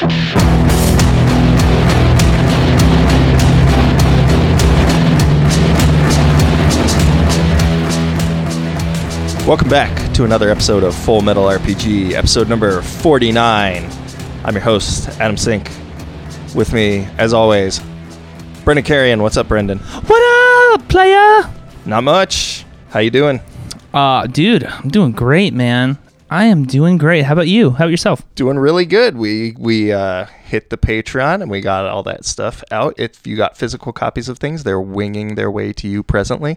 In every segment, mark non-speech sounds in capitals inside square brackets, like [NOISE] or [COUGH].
Welcome back to another episode of Full Metal RPG, episode number 49. I'm your host, Adam Sink. With me, as always, Brendan Carrion. What's up, Brendan? What up, playa? Not much. How you doing? Uh, dude, I'm doing great, man. I am doing great. How about you? How about yourself? Doing really good. We we uh, hit the Patreon and we got all that stuff out. If you got physical copies of things, they're winging their way to you presently.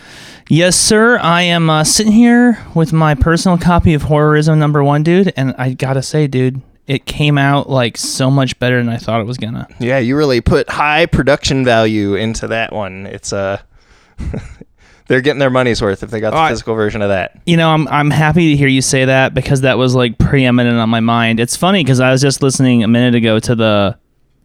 Yes, sir. I am uh, sitting here with my personal copy of Horrorism number one, dude, and I gotta say, dude, it came out like so much better than I thought it was gonna. Yeah, you really put high production value into that one. It's uh [LAUGHS] they're getting their money's worth if they got the physical version of that. You know, I'm I'm happy to hear you say that because that was like preeminent on my mind. It's funny because I was just listening a minute ago to the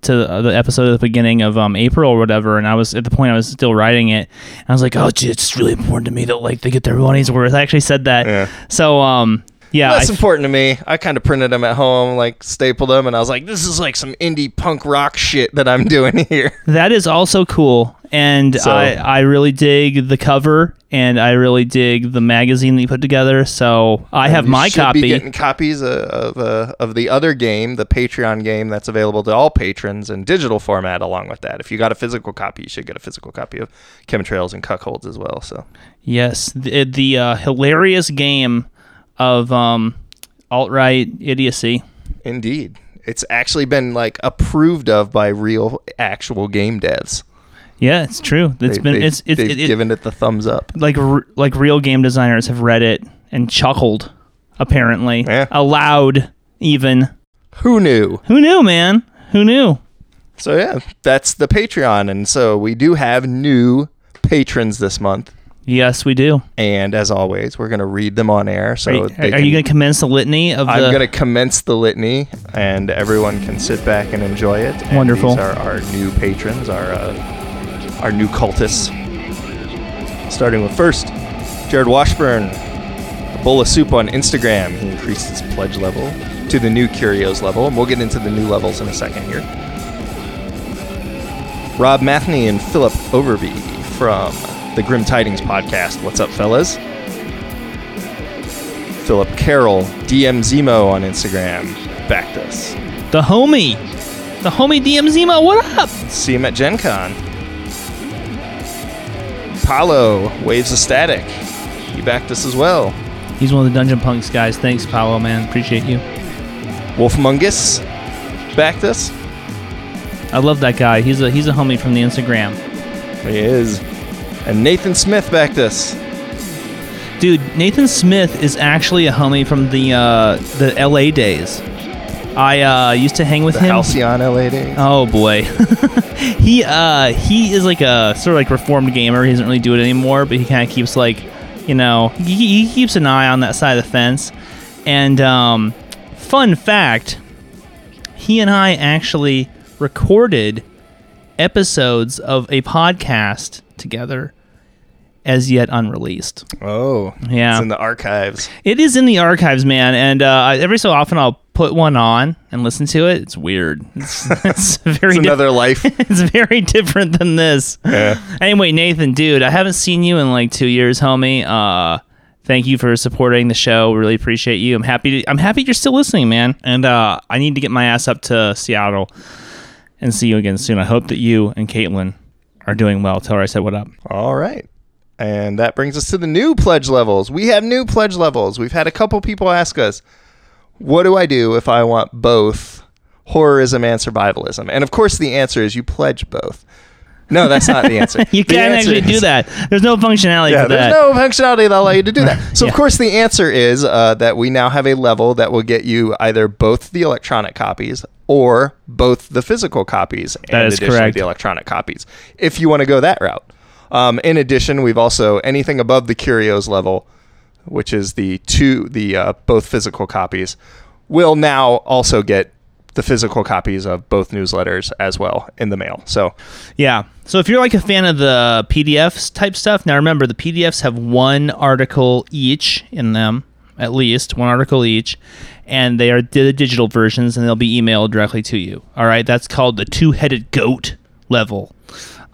to the, the episode at the beginning of um April or whatever, and I was at the point I was still writing it, and I was like, oh, gee, it's really important to me that like they get their money's worth. I actually said that. Yeah. So um yeah, That's I- important to me. I kind of printed them at home, like stapled them, and I was like, "This is like some indie punk rock shit that I'm [LAUGHS] doing here." that is also cool, and So- I I really dig the cover. And I really dig the magazine that you put together. So I have You my should copy. Be getting copies of of, uh, of the other game, the Patreon game that's available to all patrons in digital format. Along with that, if you got a physical copy, you should get a physical copy of Chemtrails and Cuckolds as well. So Yes, the, the uh, hilarious game of um, alt right idiocy. indeed, it's actually been like approved of by real, actual game devs. Yeah, it's true. It's They- been they've- it's it's they've it, given it the thumbs up. like r- like real game designers have read it and chuckled. Apparently, Yeah. aloud even. Who knew? Who knew, man? Who knew? So yeah, that's the Patreon, and so we do have new patrons this month. Yes, we do. And as always, we're going to read them on air. So Are, you- are you going to commence the litany of I'm the? going to commence the litany, and everyone can sit back and enjoy it. And Wonderful. These are our new patrons, our uh, our new cultists. Starting with first, Jared Washburn, a bowl of soup on Instagram. He increased his pledge level to the new Curios level, and we'll get into the new levels in a second here. Rob Mathney and Philip Overby from the Grim Tidings podcast. What's up, fellas? Philip Carroll, DM Zemo on Instagram, backed us. the homie, the homie DM Zemo. What up? See him at Gen Con. Paulo, Waves of Static. He backed us as well. He's one of the Dungeon Punks guys. Thanks, Paolo, man. Appreciate you. Wolfmungus backed us. I love that guy. He's a he's a homie from the Instagram. He is. And Nathan Smith backed us. Dude, Nathan Smith is actually a homie from the uh, the LA days. I uh, used to hang with The him. Halcyon LA days. Oh boy, [LAUGHS] he uh, he is like a sort of like reformed gamer. He doesn't really do it anymore, but he kind of keeps like, you know, he, he keeps an eye on that side of the fence. And um, fun fact, he and I actually recorded episodes of a podcast together, as yet unreleased. Oh, Yeah. It's in the archives. It is in the archives, man, and uh, every so often I'll put one on and listen to it. It's weird. It's, [LAUGHS] it's [LAUGHS] very It's di- another life. [LAUGHS] it's very different than this. Yeah. Anyway, Nathan, dude, I haven't seen you in like two years, homie. Uh, thank you for supporting the show. Really appreciate you. I'm happy. To, I'm happy you're still listening, man. And uh, I need to get my ass up to Seattle and see you again soon. I hope that you and Caitlin are doing well. Tell her I said what up. All right. And that brings us to the new pledge levels. We have new pledge levels. We've had a couple people ask us, what do I do if I want both horrorism and survivalism? And of course, the answer is you pledge both. No, that's not the [LAUGHS] answer. You The can't answer actually do that. There's no functionality Yeah, for that. there's no functionality that'll allow you to do that. So, Yeah. of course, the answer is uh, that we now have a level that will get you either both the electronic copies or both the physical copies That and is additionally correct. the electronic copies. If you want to go that route. Um, in addition, we've also anything above the curios level, which is the two the uh, both physical copies, will now also get the physical copies of both newsletters as well in the mail. So Yeah. So if you're like a fan of the PDFs type stuff, now remember the PDFs have one article each in them. at least one article each, and they are the digital versions, and they'll be emailed directly to you. All right, that's called the two-headed goat level.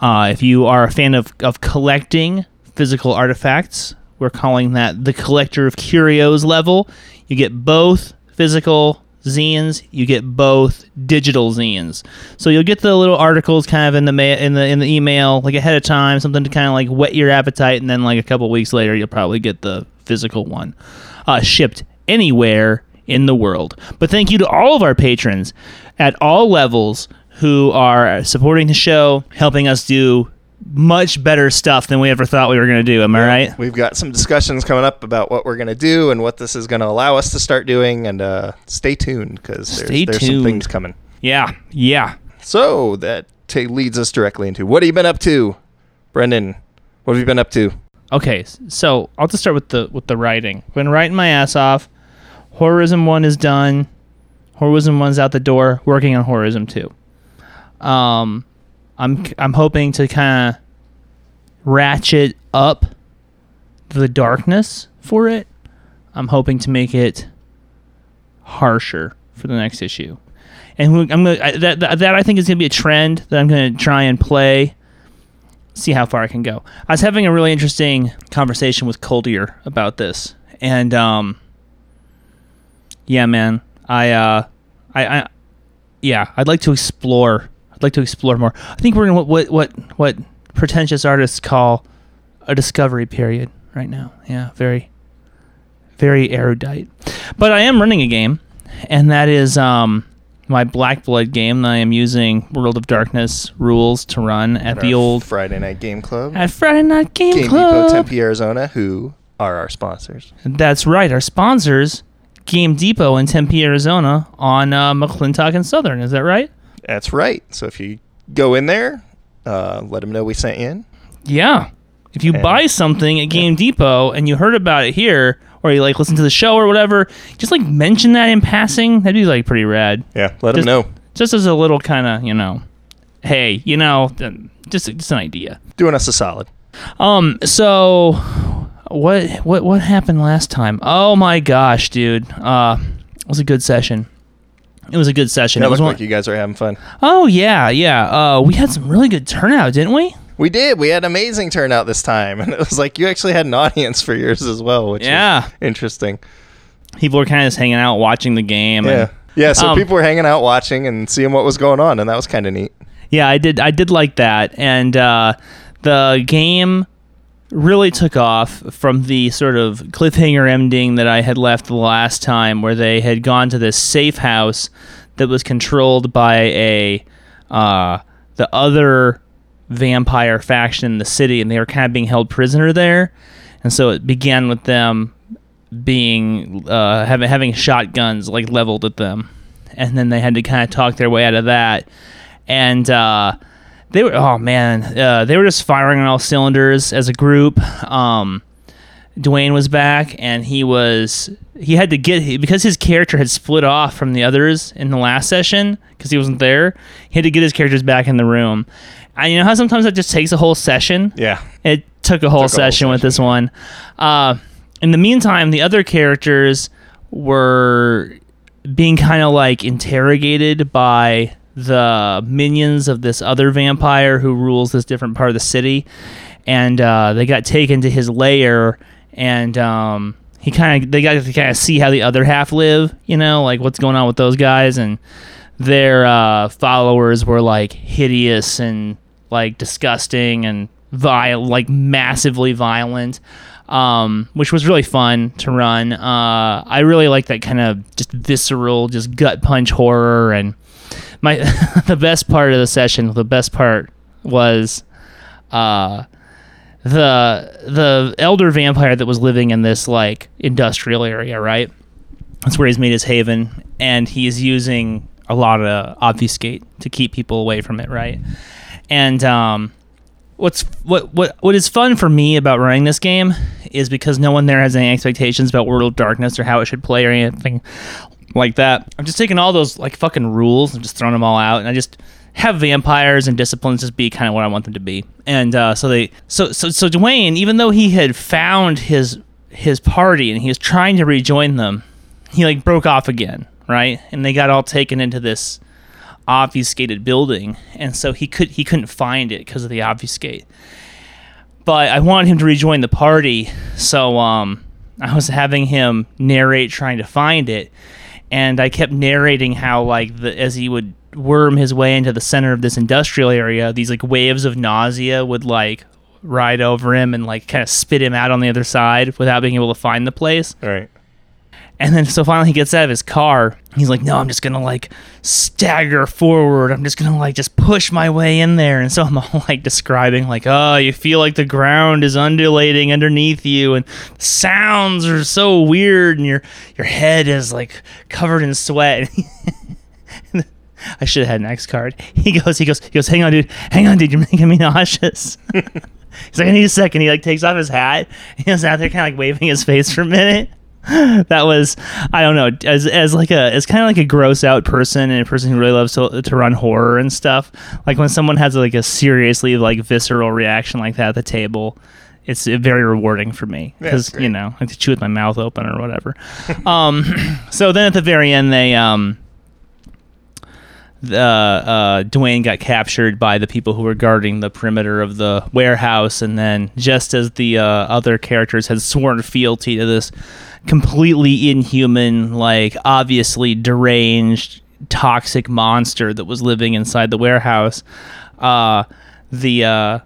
Uh, if you are a fan of, of collecting physical artifacts, we're calling that the collector of curios level. You get both physical zines, you get both digital zines. So you'll get the little articles kind of in the ma- in the in the email like ahead of time, something to kind of like whet your appetite, and then like a couple weeks later, you'll probably get the physical one uh, shipped anywhere in the world. But thank you to all of our patrons at all levels who are supporting the show, helping us do much better stuff than we ever thought we were going to do. Am I right? We've got some discussions coming up about what we're going to do and what this is going to allow us to start doing. And uh, stay tuned because Stay there's, there's some tuned. things coming. Yeah, yeah. So that ta leads us directly into what have you been up to, Brendan? What have you been up to? Okay, so I'll just start with the with the writing. Been writing my ass off. Horrorism one is done. Horrorism one's out the door. Working on Horrorism two. Um, I'm I'm hoping to kind of ratchet up the darkness for it. I'm hoping to make it harsher for the next issue, and I'm gonna I, that, that that I think is gonna be a trend that I'm gonna try and play see how far I can go. I was having a really interesting conversation with Coldier about this, and um, yeah, man, I, uh, I, I, yeah, I'd like to explore. I'd like to explore more. I think we're in what what what what pretentious artists call a discovery period right now. Yeah, very, very erudite. But I am running a game, and that is um. My Black Blood game that I am using World of Darkness rules to run at the old Friday Night Game Club, at Friday Night Game, Game Club. Depot, Tempe, Arizona, who are our sponsors. That's right. Our sponsors, Game Depot in Tempe, Arizona, on uh, McClintock and Southern. Is that right? That's right. So if you go in there, uh, let them know we sent you in. Yeah. If you And- buy something at Game Depot and you heard about it here, or you like listen to the show or whatever, just like mention that in passing. That'd be like pretty rad. Yeah, let Just- them know. Just as a little kind of, you know, hey, you know, just just an idea. Doing us a solid. Um. So, what what what happened last time? Oh my gosh, dude. Uh, it was a good session. It was a good session. It It was one- like you guys are having fun. oh yeah, yeah. Uh, we had some really good turnout, didn't we? We did. We had amazing turnout this time, [LAUGHS] and it was like you actually had an audience for yours as well, which Yeah. is interesting. People were kind of just hanging out, watching the game. Yeah, And, yeah. So Um, people were hanging out, watching, and seeing what was going on, and that was kind of neat. yeah, I did. I did like that, and uh, the game really took off from the sort of cliffhanger ending that I had left the last time, where they had gone to this safe house that was controlled by a uh, the other vampire faction in the city, and they were kind of being held prisoner there. And so it began with them being uh, having having shotguns like leveled at them, and then they had to kind of talk their way out of that. And uh, they were oh man, uh, they were just firing on all cylinders as a group. Um, Dwayne was back, and he was he had to get because his character had split off from the others in the last session because he wasn't there. He had to get his characters back in the room. And you know how sometimes that just takes a whole session. Yeah, It took a whole whole session with session, this one. Uh, in the meantime, the other characters were being kind of like interrogated by the minions of this other vampire who rules this different part of the city, and uh, they got taken to his lair, and um, he kind of they got to kind of see how the other half live, you know, like what's going on with those guys, and their uh, followers were like hideous and like disgusting and vile, like massively violent, um, which was really fun to run. Uh, I really like that kind of just visceral, just gut punch horror. And my [LAUGHS] the best part of the session, the best part was uh, the the elder vampire that was living in this like industrial area, right? That's where he's made his haven, and he's using a lot of obfuscate to keep people away from it, right? And um, what's what what what is fun for me about running this game is because no one there has any expectations about World of Darkness or how it should play or anything like that. I'm just taking all those like fucking rules and just throwing them all out, and I just have vampires and disciplines just be kind of what I want them to be. And uh, so they so so so Dwayne, even though he had found his his party and he was trying to rejoin them, he like broke off again, right? And they got all taken into this obfuscated building, and so he could he couldn't find it because of the obfuscate. But I wanted him to rejoin the party, so um, I was having him narrate trying to find it, and I kept narrating how like the as he would worm his way into the center of this industrial area, these like waves of nausea would like ride over him and like kind of spit him out on the other side without being able to find the place. Right. And then so finally he gets out of his car. He's like, "No, I'm just gonna like stagger forward. I'm just gonna like just push my way in there." And so I'm all [LAUGHS] like describing like, "Oh, you feel like the ground is undulating underneath you, and sounds are so weird, and your your head is like covered in sweat." [LAUGHS] I should have had an X card. He goes, he goes, he goes. Hang on, dude. Hang on, dude. You're making me [LAUGHS] nauseous. He's like, I need a second. He like takes off his hat. He was out there kind of like waving his face for a minute. [LAUGHS] That was, I don't know, as as like a as kind of like a gross out person and a person who really loves to, to run horror and stuff. Like when someone has like a seriously like visceral reaction like that at the table, it's very rewarding for me because great. you know I have to chew with my mouth open or whatever. [LAUGHS] um, [CLEARS THROAT] so then at the very end they um the, uh, Dwayne got captured by the people who were guarding the perimeter of the warehouse, and then just as the uh, other characters had sworn fealty to this completely inhuman, like obviously deranged, toxic monster that was living inside the warehouse, uh, the uh,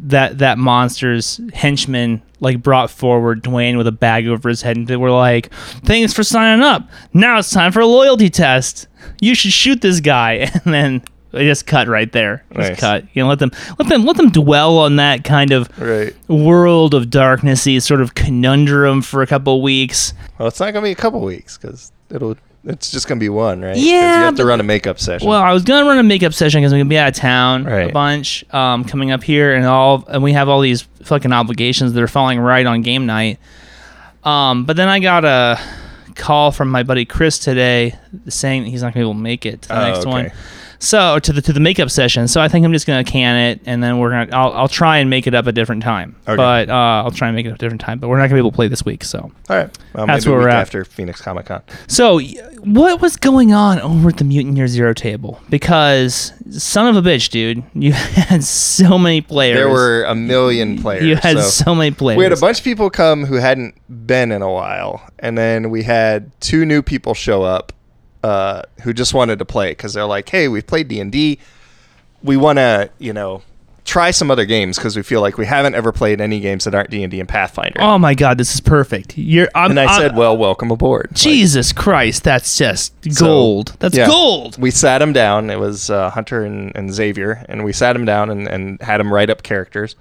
that that monster's henchmen like brought forward Dwayne with a bag over his head and they were like, "Thanks for signing up. Now it's time for a loyalty test. You should shoot this guy." [LAUGHS] And then they just cut right there. Just Nice. cut. You know, let them let them let them dwell on that kind of Right. world of darknessy sort of conundrum for a couple weeks. Well, it's not gonna be a couple weeks because it'll. It's just gonna be one, right? Yeah, You have to run a makeup session. Well, I was gonna run a makeup session because I'm gonna be out of town a bunch um, coming up here, and all, and we have all these fucking obligations that are falling right on game night. Um, but then I got a call from my buddy Chris today saying that he's not gonna be able to make it to the Oh, next okay. one. So to the to the makeup session. So I think I'm just gonna can it, and then we're gonna I'll, I'll try and make it up a different time. Okay. But uh, I'll try and make it up a different time. But we're not gonna be able to play this week. So All right. Well, That's where we're at. after Phoenix Comic Con. So, what was going on over at the Mutant Year Zero table? Because, son of a bitch, dude, you [LAUGHS] had so many players. There were a million players. You had so so many players. we had a bunch of people come who hadn't been in a while, and then we had two new people show up uh, who just wanted to play because they're like, "Hey, we've played D and D. We want to, you know, try some other games because we feel like we haven't ever played any games that aren't D and D and Pathfinder." Oh my god, this is perfect. You're. I'm, and I I'm- said, "Well, welcome aboard." Like, Jesus Christ, that's just So, gold. That's yeah. gold. we sat him down. It was uh, Hunter and, and Xavier, and we sat him down and, and had him write up characters.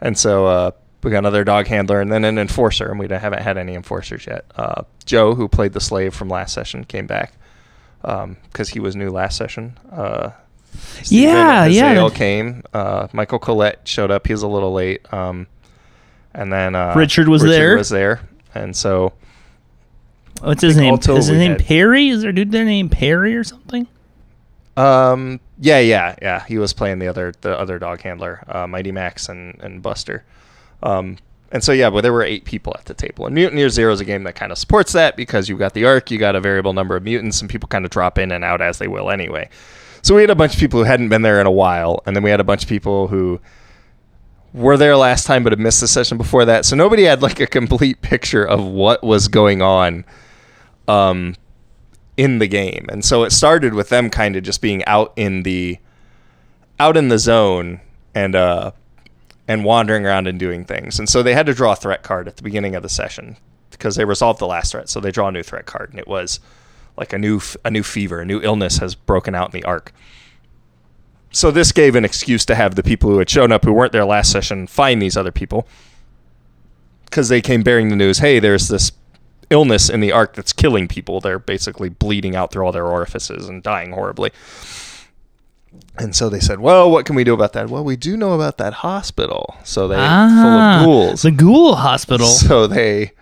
And so uh, we got another dog handler and then an enforcer, and we haven't had any enforcers yet. Uh, Joe, who played the slave from last session, came back because he was new last session. Uh, Steven Yeah, and yeah. Came. Uh, Michael Collette showed up. He was a little late. Um, and then uh, Richard was there. Was there, and so What's his name? Is his name had- Perry? Is there a dude there named Perry or something? Um. Yeah. Yeah. Yeah. He was playing the other the other dog handler, uh, Mighty Max and and Buster. Um. And so yeah, but there were eight people at the table. And Mutant Year Zero is a game that kind of supports that because you've got the arc, you got a variable number of mutants, and people kind of drop in and out as they will anyway. So we had a bunch of people who hadn't been there in a while, and then we had a bunch of people who were there last time but had missed the session before that. So nobody had like a complete [LAUGHS] picture of what was going on um, in the game. And so it started with them kind of just being out in the out in the zone and uh and wandering around and doing things. And so they had to draw a threat card at the beginning of the session because they resolved the last threat. So they draw a new threat card and it was like a new a new fever, a new illness has broken out in the arc. So this gave an excuse to have the people who had shown up who weren't there last session find these other people because they came bearing the news, hey, there's this illness in the arc that's killing people. They're basically bleeding out through all their orifices and dying horribly. And so they said, "Well, what can we do about that?" Well, we do know about that hospital. So they full Ah, of ghouls. The Ghoul Hospital. So they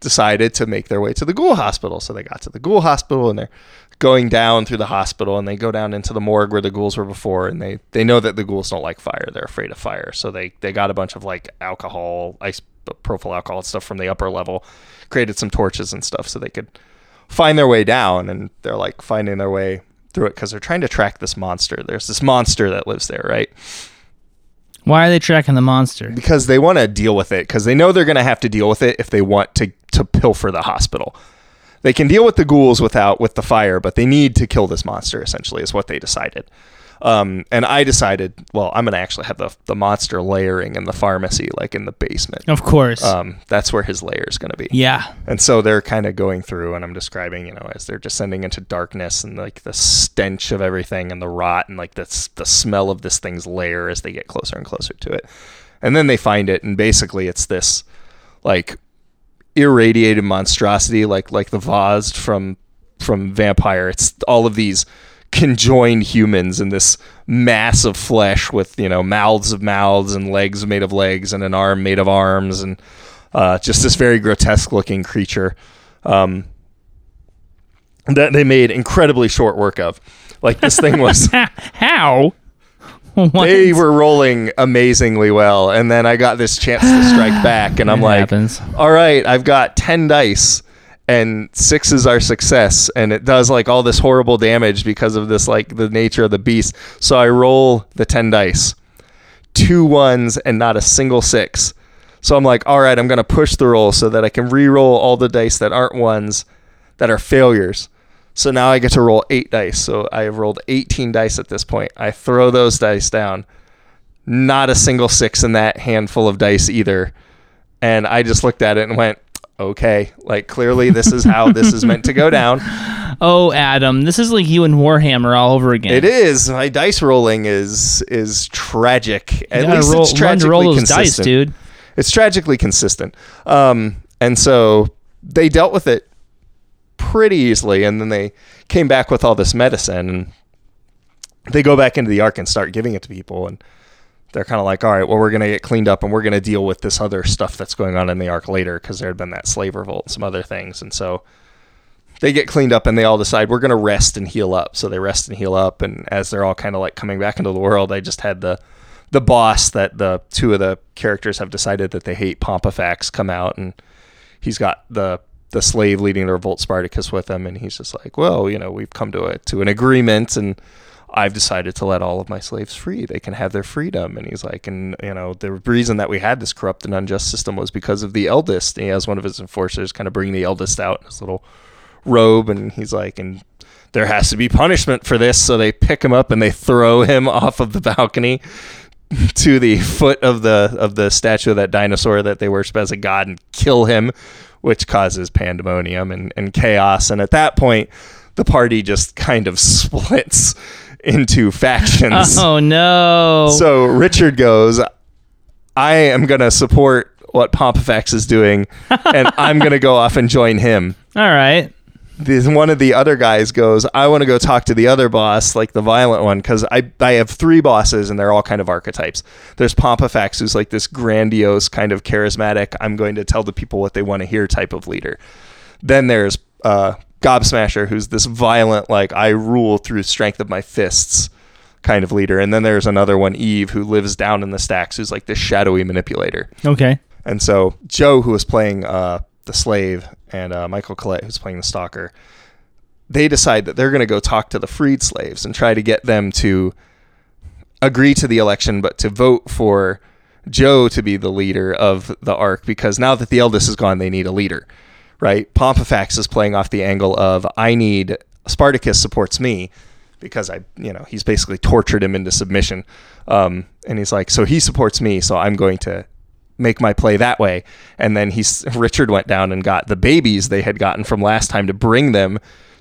decided to make their way to the ghoul hospital. So they got to the ghoul hospital and they're going down through the hospital and they go down into the morgue where the ghouls were before and they, they know that the ghouls don't like fire. They're afraid of fire. So they, they got a bunch of like alcohol, ice the alcohol stuff from the upper level, created some torches and stuff so they could find their way down. And they're like finding their way through it because they're trying to track this monster. There's this monster that lives there, right? Why are they tracking the monster? Because they want to deal with it because they know they're going to have to deal with it if they want to to pilfer the hospital. They can deal with the ghouls without with the fire, but they need to kill this monster. Essentially, is what they decided. Um, and I decided, well, I'm going to actually have the, the monster layering in the pharmacy, like in the basement. Of course. Um, that's where his layer is going to be. yeah. And so they're kind of going through, and I'm describing, you know, as they're descending into darkness and like the stench of everything and the rot and like the, the smell of this thing's lair as they get closer and closer to it. And then they find it, and basically it's this like irradiated monstrosity, like like the Vozhd from from Vampire. It's all of these conjoined humans in this mass of flesh with you know mouths of mouths and legs made of legs and an arm made of arms and uh, just this very grotesque looking creature um, that they made incredibly short work of. Like this thing was, [LAUGHS] How? [LAUGHS] What? they were rolling amazingly well, and then I got this chance to strike back, and I'm It like, happens. all right, I've got 10 dice and six is our success and it does like all this horrible damage because of this like the nature of the beast. So I roll the 10 dice. Two ones and not a single six. So I'm like, all right, I'm going to push the roll so that I can re-roll all the dice that aren't ones that are failures. So now I get to roll 8 dice. So I have rolled 18 dice at this point. I throw those dice down. Not a single 6 in that handful of dice either and I just looked at it and went, okay, like clearly this is how this is meant to go down. [LAUGHS] Oh, Adam, this is like you and Warhammer all over again. It is. My dice rolling is is tragic. You At least roll, it's tragically roll those consistent. dice, dude. It's tragically consistent. Um, and so they dealt with it pretty easily, and then they came back with all this medicine, and they go back into the ark and start giving it to people, and they're kind of like, all right, well, we're gonna get cleaned up, and we're gonna deal with this other stuff that's going on in the ark later, because there had been that slave revolt and some other things, and so they get cleaned up, and they all decide we're gonna rest and heal up. So they rest and heal up, and as they're all kind of like coming back into the world, I just had the the boss that the two of the characters have decided that they hate Pomphafax come out and he's got the the slave leading the revolt Spartacus with him and he's just like, Well, you know, we've come to a to an agreement and I've decided to let all of my slaves free. They can have their freedom. And he's like, and you know, the reason that we had this corrupt and unjust system was because of the eldest. And he has one of his enforcers kind of bring the eldest out in his little robe and he's like, and there has to be punishment for this. So they pick him up and they throw him [LAUGHS] off of the balcony [LAUGHS] to the foot of the of the statue of that dinosaur that they worship as a god and kill him, which causes pandemonium and, and chaos. And at that point, the party just kind of [LAUGHS] splits into factions. [LAUGHS] Oh no! So Richard goes, I am going to support what Pomphafax is doing, and [LAUGHS] I'm going to go off and join him all right. this one of the other guys goes, I want to go talk to the other boss, like the violent one, because I I have three bosses and they're all kind of archetypes. There's Pomphafax, who's like this grandiose, kind of charismatic, I'm going to tell the people what they want to hear type of leader. Then there's uh, Gobsmasher, who's this violent, like I rule through strength of my fists kind of leader. And then there's another one, Eve, who lives down in the stacks, who's like this shadowy manipulator. Okay. And so Joe, who was playing uh, the slave, and uh, Michael Collette, who's playing the stalker, they decide that they're going to go talk to the freed slaves and try to get them to agree to the election, but to vote for Joe to be the leader of the arc because now that the eldest is gone, they need a leader, right? Pomphafax is playing off the angle of I need Spartacus supports me because I, you know, he's basically tortured him into submission. Um, and he's like, so he supports me, so I'm going to make my play that way. And then he's [LAUGHS] Richard went down and got the babies they had gotten from last time to bring them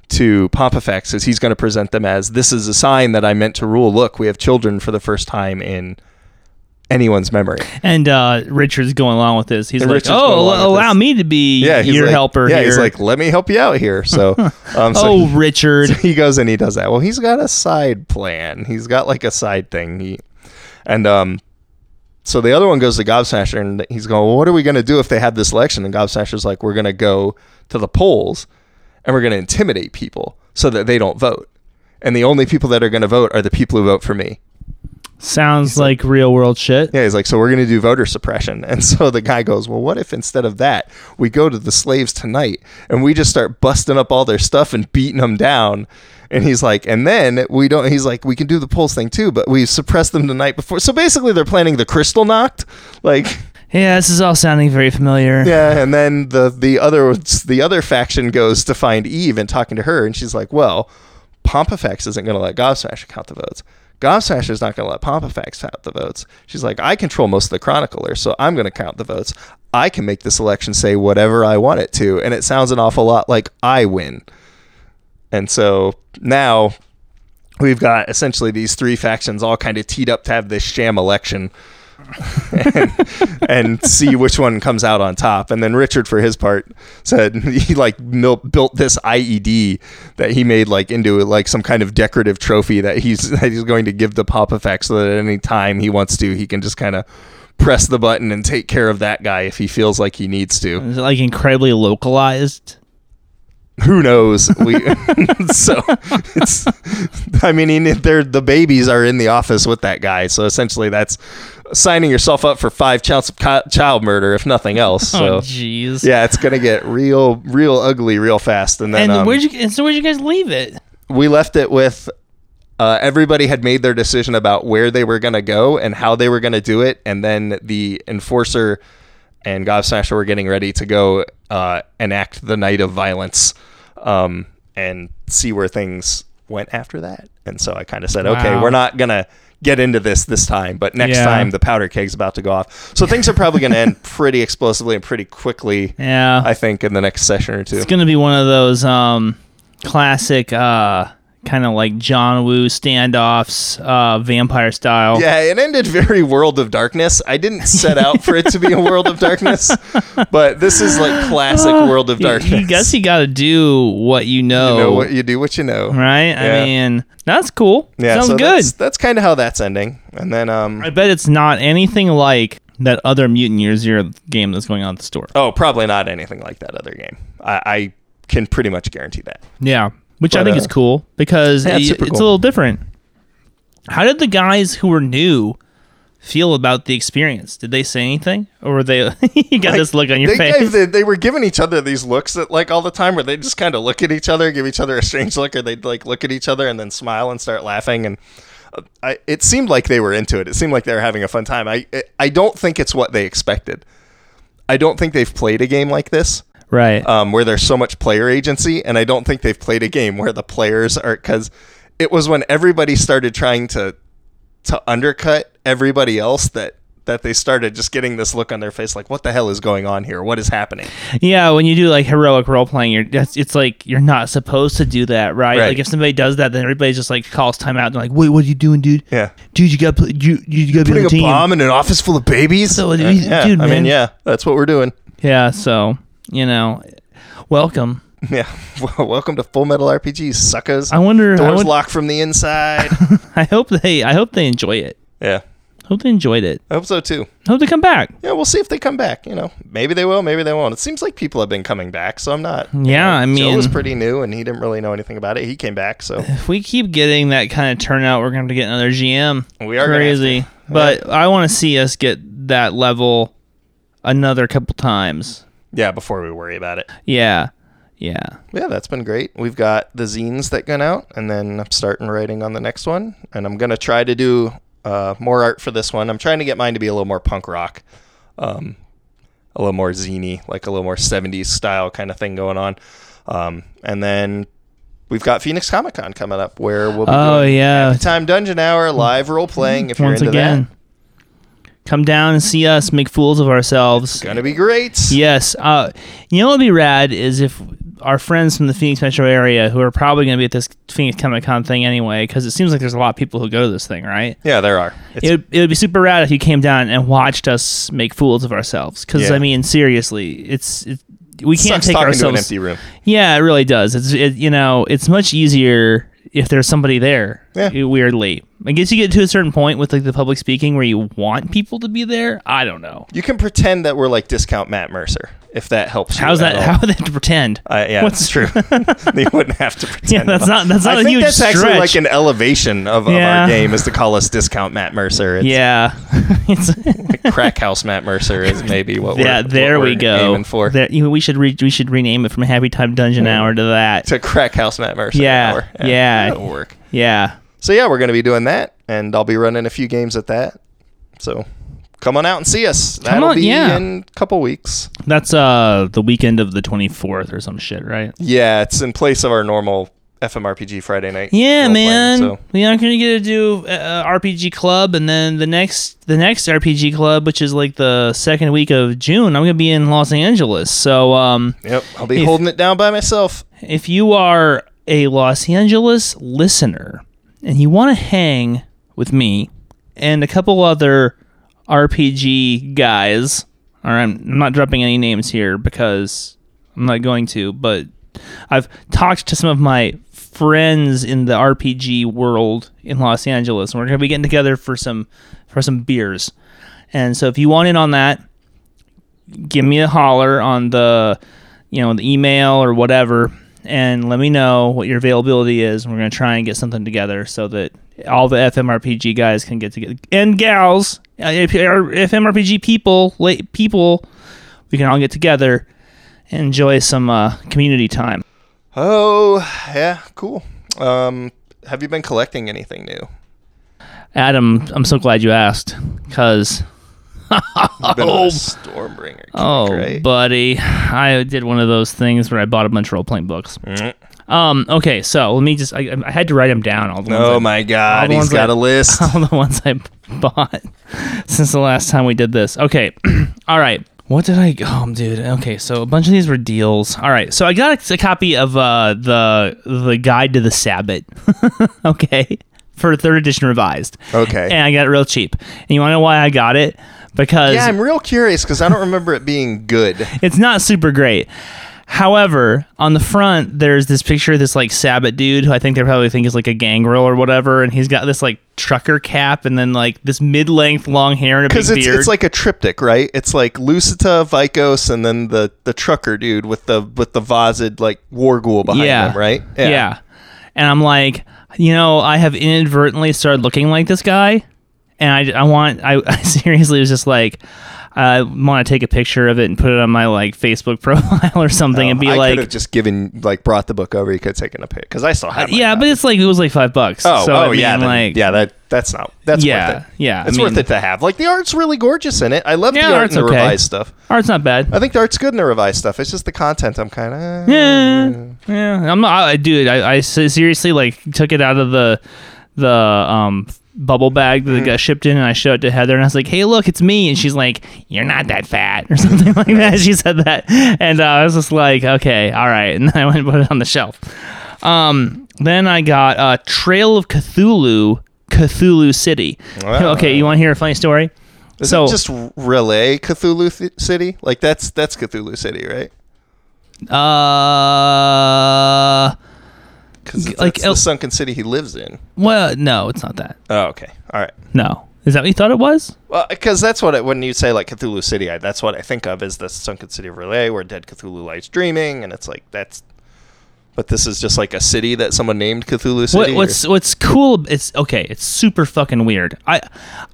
to Pomphafax as he's going to present them as this is a sign that I meant to rule. Look, we have children for the first time in anyone's memory. And uh, Richard's going along with this. He's And like, Richard's "Oh, allow me to be Yeah, your like, helper Yeah, here." he's like, let me help you out here. So, [LAUGHS] um, so "Oh, he, [LAUGHS] Richard." he goes and he does that. Well, he's got a side plan. He's got like a side thing. He and um, so the other one goes to Gobsmasher and he's going, well, what are we going to do if they have this election? And Gobsmasher's like, we're going to go to the polls and we're going to intimidate people so that they don't vote. And the only people that are going to vote are the people who vote for me. Sounds like real world shit. Yeah, he's like, so we're going to do voter suppression. [LAUGHS] And so the guy goes, well, what if instead of that, we go to the slaves tonight and we just start busting up all their stuff and beating them down? And he's like, and then we don't, he's like, we can do the polls thing too, but we suppressed them the night before. So basically, they're planning the Kristallnacht. Like, [LAUGHS] Yeah, this is all sounding very familiar. yeah. And then the, the other, the other faction goes to find Eve and talking to her. And she's like, well, Pomphafax isn't going to let Gobsmasher count the votes. Gobsmasher's not going to let Pomphafax count the votes. She's like, I control most of the chroniclers, so I'm going to count the votes. I can make this election say whatever I want it to, and it sounds an awful lot like I win. And so now we've got essentially these three factions all kind of teed up to have this sham election and, [LAUGHS] and see which one comes out on top. And then Richard, for his part, said [LAUGHS] he like mil- built this IED that he made like into like some kind of decorative trophy that he's [LAUGHS] that he's going to give the Pomphafax so that at any time he wants to, he can just kind of press the button and take care of that guy if he feels like he needs to Is it like incredibly localized? Who knows we [LAUGHS] so it's i mean he, they're the babies are in the office with that guy so essentially that's signing yourself up for five counts of child murder if nothing else so oh, jeez. yeah it's gonna get real real ugly real fast and then And um, where'd you? And so where'd you guys leave it? we left it with uh, everybody had made their decision about where they were going to go and how they were going to do it and then the enforcer and gobsmasher were getting ready to go uh, enact the night of violence um, and see where things went after that. And so i kind of said okay we're not going to get into this this time but next Yeah. time the powder keg's about to go off. So things are probably going to end [LAUGHS] pretty explosively and pretty quickly Yeah, i think in the next session or two. It's gonna be one of those um classic uh kind of like John Woo standoffs, uh, vampire style. Yeah, it ended very World of Darkness. I didn't set out for it to be a World of Darkness, [LAUGHS] but this is like classic World of You- Darkness. You guess you got to do what you know, You know what you do, what you know. right? Yeah. I mean, that's cool. Yeah, Sounds so good. That's, that's kind of how that's ending. And then, um, I bet it's not anything like that other Mutant Year Zero game that's going on at the store. oh, probably not anything like that other game. I, I can pretty much guarantee that. Yeah, which I think uh, is cool because yeah, it's it- it's cool. a little different. How did the guys who were new feel about the experience? Did they say anything, or were they? [LAUGHS] you got Like, this look on your they face. They, they were giving each other these looks that like all the time where they just kind of look at each other, give each other a strange look, or they'd like look at each other and then smile and start laughing. And uh, I, it seemed like they were into it. It seemed like they were having a fun time. I, I don't think it's what they expected. I don't think they've played a game like this right. um, where there's so much player agency, and I don't think they've played a game where the players are because it was when everybody started trying to to undercut everybody else that that they started just getting this look on their face like what the hell is going on here what is happening yeah, when you do like heroic role playing, you're that's, it's like you're not supposed to do that, right? Right. Like if somebody does that, then everybody just like calls time out and like, "Wait, what are you doing, dude? yeah Dude, you got to you you got to be on the a team." bomb in an office full of babies So, Uh, dude, yeah dude, i mean yeah that's what we're doing Yeah, so you know, welcome. [LAUGHS] yeah well, welcome to full metal rpg suckers I wonder. I, doors would, locked from the inside [LAUGHS] I hope they. I hope they enjoy it. yeah Hope they enjoyed it. i hope so too Hope they come back. yeah we'll see if they come back you know maybe they will maybe they won't it seems like people have been coming back so i'm not you Yeah, know, I mean, Joe was pretty new and he didn't really know anything about it he came back so If we keep getting that kind of turnout, we're going to get another GM. We are crazy, to. but I want to see us get that level another couple times. Yeah before we worry about it. Yeah, yeah. yeah that's been great. We've got the zines that went out and then i'm starting writing on the next one and i'm going to try to do uh, more art for this one. I'm trying to get mine to be a little more punk rock um, a little more zany like a little more 70s style kind of thing going on. Um, and then we've got phoenix comic con coming up where we'll be Oh, doing yeah. Time dungeon hour live role playing if you're Once into again, that come down and see us make fools of ourselves. It's gonna be great Yes. Uh, you know what would be rad is if our friends from the Phoenix metro area, who are probably going to be at this Phoenix Comic Con thing anyway, because it seems like there's a lot of people who go to this thing, right? yeah there are it's, It would, it would be super rad if you came down and watched us make fools of ourselves. Because Yeah. I mean, seriously, it's it, we can't sucks take talking to an ourselves. empty room Yeah, it really does. It's it, you know, it's much easier if there's somebody there. Yeah. Weirdly, I guess you get to a certain point with like the public speaking where you want people to be there. I don't know. You can pretend that we're like discount Matt Mercer. if that helps. you How's at that? How would they have to pretend? Uh, yeah, What's- that's true. [LAUGHS] they wouldn't have to pretend. Yeah, that's not- that's not I a think huge that's actually stretch. like an elevation of, of Yeah. our game is to call us discount Matt Mercer. It's yeah, [LAUGHS] it's, crack house Matt Mercer is maybe what we're yeah. what There we we're go. aiming for. There, you know, we should re- we should rename it from Happy Time Dungeon Hour to that. to crack house Matt Mercer. Yeah, hour. yeah. that'll work. Yeah. So yeah, we're going to be doing that, and I'll be running a few games at that. So come on out and see us. That'll on, be yeah. in a couple weeks. That's uh the weekend of the 24th or some shit, right? Yeah, it's in place of our normal FMRPG Friday night. Yeah, man. So We aren't gonna get to do uh, RPG Club, and then the next the next RPG Club, which is like the second week of June, I'm gonna be in Los Angeles. So um, yep, I'll be If- holding it down by myself. if you are a Los Angeles listener and you want to hang with me and a couple other RPG guys, or I'm, not dropping any names here because I'm not going to, but I've talked to some of my friends in the RPG world in Los Angeles, and we're gonna be getting together for some for some beers. And so if you want in on that, give me a holler on the you know the email or whatever and let me know what your availability is and we're going to try and get something together so that all the fmrpg guys can get together and gals uh, fmrpg people people we can all get together and enjoy some uh, community time Oh, yeah, cool. Um, have you been collecting anything new? adam i'm so glad you asked because You've been on a Stormbringer. kick, oh right? buddy i did one of those things where i bought a bunch of role-playing books Mm. um okay so let me just i, I had to write them down all the ones I Oh my God, he's got I- a list. [LAUGHS] all the ones I bought [LAUGHS] since the last time we did this. Okay. [CLEARS THROAT] all right. What did I oh dude. Okay, so a bunch of these were deals. All right. So I got a, a copy of uh the the guide to the Sabbath. [LAUGHS] okay. For third edition revised. Okay. And I got it real cheap. And you want to know why I got it? Because Yeah, I'm real curious because I don't remember it being good. [LAUGHS] it's not super great. However, on the front, there's this picture of this like Sabbath dude who I think they probably think is like a gangrel or whatever, and he's got this like trucker cap and then like this mid-length long hair and a big Because it's, beard. it's like a triptych, right? It's like Lucita, Vykos, and then the, the trucker dude with the with the Vozhd like war ghoul behind yeah, him, right? Yeah. and I'm like, you know, I have inadvertently started looking like this guy, and I, I want, I, [LAUGHS] I seriously was just like. I want to take a picture of it and put it on my like Facebook [LAUGHS] profile or something and be Oh, I could like, have just given like brought the book over. You could have taken a pic because I still have. my yeah, copy. but it's like it was like five bucks. oh, so, oh I mean, yeah, then- like yeah. That that's not that's Yeah, worth it. yeah, I it's worth mean- it to have. Like the art's really gorgeous in it. I love Yeah, the art art's in the okay. revised stuff. art's not bad. I think the art's good in the revised stuff. It's just the content. I'm kind of Yeah, yeah. I'm not, I, dude. I, I se- seriously like took it out of the the um bubble bag that it got shipped in, and I showed it to Heather, and I was like, "Hey, look, it's me," and she's like, "You're not that fat," [LAUGHS] or something like that. She said that, and uh, I was just like, "Okay, all right," [LAUGHS] and then I went and put it on the shelf. Um, then I got uh, Trail of Cthulhu, Cthulhu City. Wow. Okay, you want to hear a funny story? Is so it just R'lyeh Cthulhu th- City? Like that's that's Cthulhu City, right? uh, Because Like El- the sunken city he lives in. well, no, it's not that. Oh, okay, all right. No, is that what you thought it was? Well, because that's what it, when you say like Cthulhu City, I, that's what I think of is the sunken city of R'lyeh, where dead Cthulhu lies dreaming, and it's like that's. But this is just like a city that someone named Cthulhu City. What, or- what's what's cool? It's okay. It's super fucking weird. I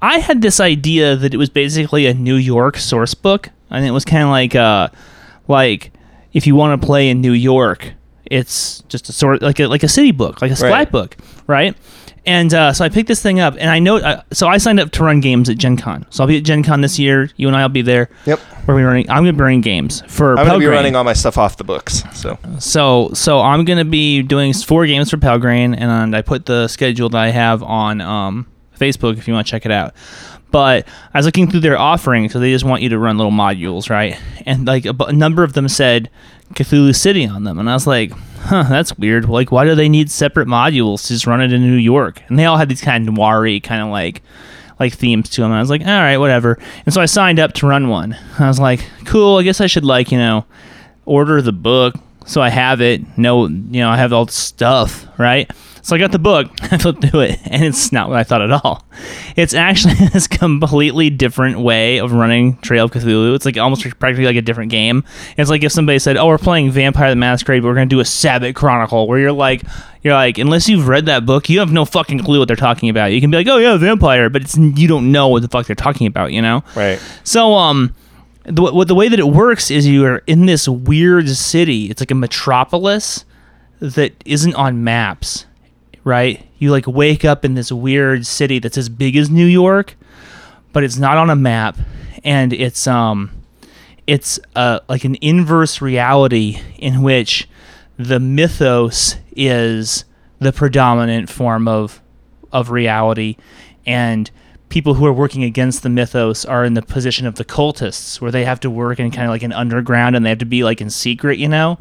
I had this idea that it was basically a New York source book, and it was kind of like uh like if you want to play in New York, it's just a sort like a like a city book, like a splat Right. book, right? And uh, so I picked this thing up, and I know. Uh, so I signed up to run games at Gen Con. So I'll be at Gen Con this year. You and I will be there. Yep. We're gonna be running. I'm gonna be running games for. I'm gonna be running all my stuff off the books. So So so I'm gonna be doing four games for Pelgrane, and I put the schedule that I have on um, Facebook if you want to check it out. But I was looking through their offering, so they just want you to run little modules, right? And like a, number of them said Cthulhu City on them, and I was like, huh, that's weird. Like, why do they need separate modules to just run it in New York? And they all had these kind of noiry kind of like like themes to them. And I was like, all right, whatever. And so I signed up to run one. I was like, cool. I guess I should like you know order the book so I have it. No, you know, I have all the stuff, right? So I got the book, [LAUGHS] I flipped through it, and it's not what I thought at all. It's actually [LAUGHS] this completely different way of running Trail of Cthulhu. It's like almost practically like a different game. It's like if somebody said, "Oh, we're playing Vampire the Masquerade, but we're gonna do a Sabbath Chronicle," where you're like, you're like, unless you've read that book, you have no fucking clue what they're talking about. You can be like, "Oh yeah, vampire," but it's you don't know what the fuck they're talking about, you know? Right. So um, the what the way that it works is you are in this weird city. It's like a metropolis that isn't on maps, right? You like wake up in this weird city that's as big as New York, but it's not on a map, and it's um, it's uh like an inverse reality in which the mythos is the predominant form of of reality, and people who are working against the mythos are in the position of the cultists, where they have to work in kind of like an underground and they have to be like in secret, you know.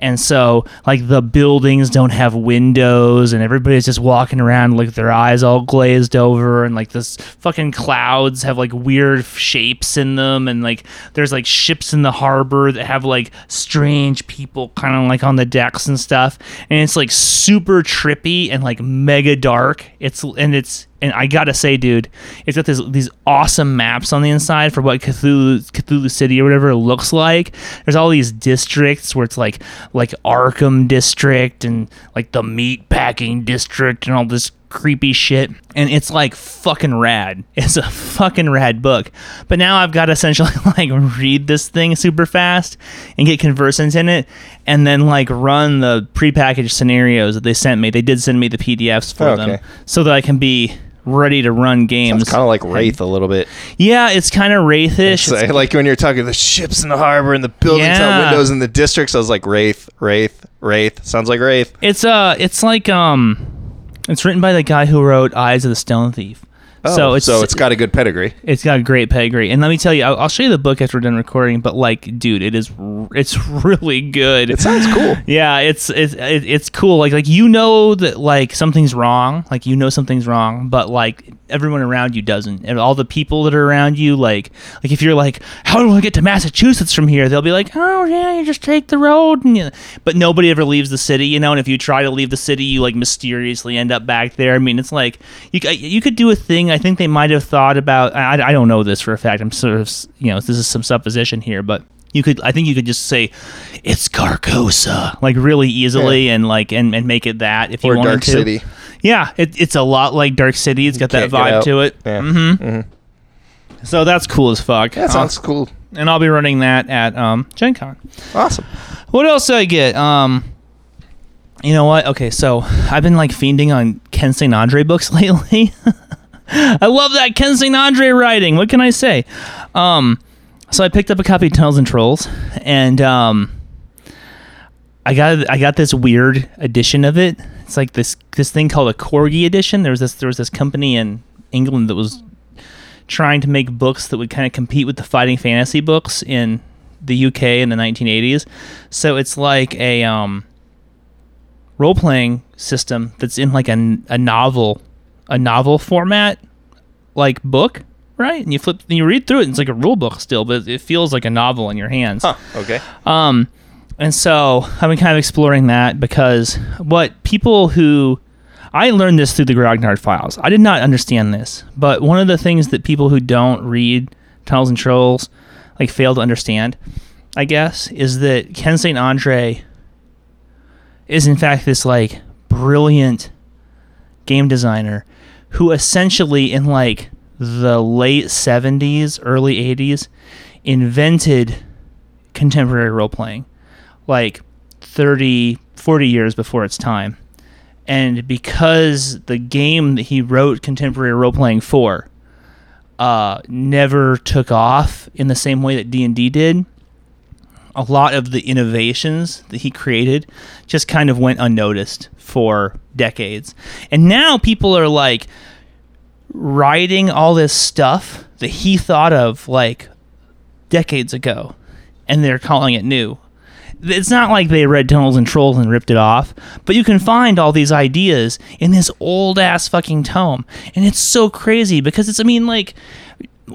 And so, like, the buildings don't have windows, and everybody's just walking around like their eyes all glazed over, and like this fucking clouds have like weird shapes in them, and like there's like ships in the harbor that have like strange people kind of like on the decks and stuff, and it's like super trippy and like mega dark. It's and it's and I gotta say, dude, it's got this, these awesome maps on the inside for what Cthulhu, Cthulhu City or whatever looks like. There's all these districts where it's like like Arkham District and like the Meat Packing District and all this creepy shit. And it's like fucking rad. [LAUGHS] It's a fucking rad book. But now I've got to essentially [LAUGHS] like read this thing super fast and get conversant in it and then like run the prepackaged scenarios that they sent me. They did send me the PDFs for Oh, them so that I can be ready to run games. It's kind of like Wraith a little bit. yeah, it's kind of wraithish. It's like, like when you're talking the ships in the harbor and the buildings Yeah. have windows in the districts. I was like Wraith, Wraith, Wraith. Sounds like Wraith. It's uh, it's like um, it's written by the guy who wrote Eyes of the Stone Thief. Oh, so it's Oh, so it's got a good pedigree. it's got a great pedigree. And let me tell you, I'll, I'll show you the book after we're done recording. But like, dude, it is it's [LAUGHS] really good. It sounds cool. [LAUGHS] yeah, it's it's it's cool. Like like you know that like something's wrong. Like you know something's wrong, but like everyone around you doesn't. And all the people that are around you, like like if you're like, how do I get to Massachusetts from here? They'll be like, oh yeah, you just take the road. And you, but nobody ever leaves the city, you know. And if you try to leave the city, you like mysteriously end up back there. I mean, it's like you you could do a thing. I think they might have thought about. I, I don't know this for a fact. I'm sort of you know this is some supposition here, but you could I think you could just say it's Carcosa like really easily and like and, and make it that if you Or wanted Dark to. City. Yeah, it, it's a lot like Dark City. It's got that Can't get vibe out. to it. Yeah. hmm So that's cool as fuck. That sounds cool. Uh, and I'll be running that at um, Gen Con. Awesome. What else did I get? Um, you know what? Okay, so I've been like fiending on Ken St. Andre books [LAUGHS] lately. I love that Ken St. Andre writing. What can I say? Um, so I picked up a copy of Tunnels and Trolls, and um, I got I got this weird edition of it. It's like this this thing called a Corgi edition. There was this there was this company in England that was trying to make books that would kind of compete with the fighting fantasy books in the UK in the 1980s. So it's like a um, role playing system that's in like a, a novel a novel format like book, right? And you flip and you read through it and it's like a rule book still, but it feels like a novel in your hands. Huh. Okay. Um, and so I've been kind of exploring that because what people who I learned this through the Grognard files. I did not understand this, but one of the things that people who don't read Tunnels and Trolls like fail to understand, I guess, is that Ken St. Andre is in fact this like brilliant game designer who essentially in like the late 70s, early 80s invented contemporary role playing like 30 40 years before its time and because the game that he wrote contemporary role playing for uh, never took off in the same way that d&d did a lot of the innovations that he created just kind of went unnoticed for decades and now people are like writing all this stuff that he thought of like decades ago and they're calling it new. It's not like they read Tunnels and Trolls and ripped it off, but you can find all these ideas in this old ass fucking tome. And it's so crazy because it's I mean like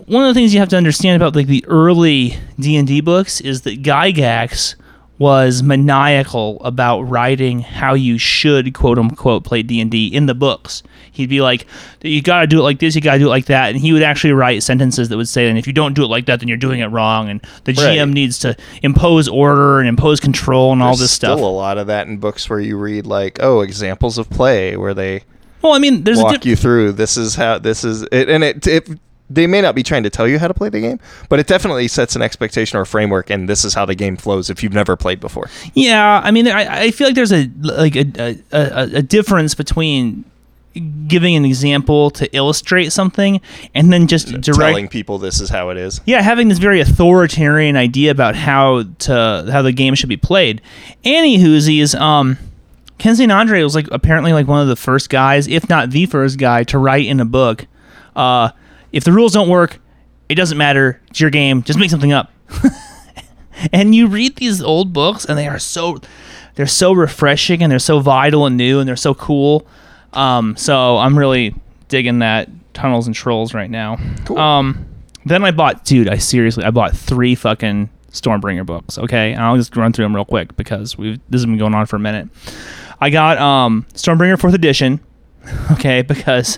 one of the things you have to understand about like the early D&D books is that Gygax was maniacal about writing how you should quote unquote play D&D in the books. He'd be like you got to do it like this, you got to do it like that and he would actually write sentences that would say and if you don't do it like that then you're doing it wrong and the GM Right. needs to impose order and impose control and all There's this stuff. Still a lot of that in books where you read like, oh, examples of play where they well, I mean, there's a walk diff- you through. This is how this is, it, and it, it. They may not be trying to tell you how to play the game, but it definitely sets an expectation or a framework, and this is how the game flows if you've never played before. Yeah, I mean, I, I feel like there's a like a, a, a difference between giving an example to illustrate something and then just direct. Telling people this is how it is. Yeah, having this very authoritarian idea about how to how the game should be played. Annie Hoosies, um, Ken St. Andre was like apparently like one of the first guys, if not the first guy, to write in a book. Uh, if the rules don't work, it doesn't matter. It's your game. Just make something up. [LAUGHS] and you read these old books, and they are so they're so refreshing, and they're so vital and new, and they're so cool. Um, so I'm really digging that Tunnels and Trolls right now. Cool. Um, then I bought, dude, I seriously, I bought three fucking Stormbringer books. Okay, and I'll just run through them real quick because we've this has been going on for a minute. I got um Stormbringer fourth edition. [LAUGHS] Okay, because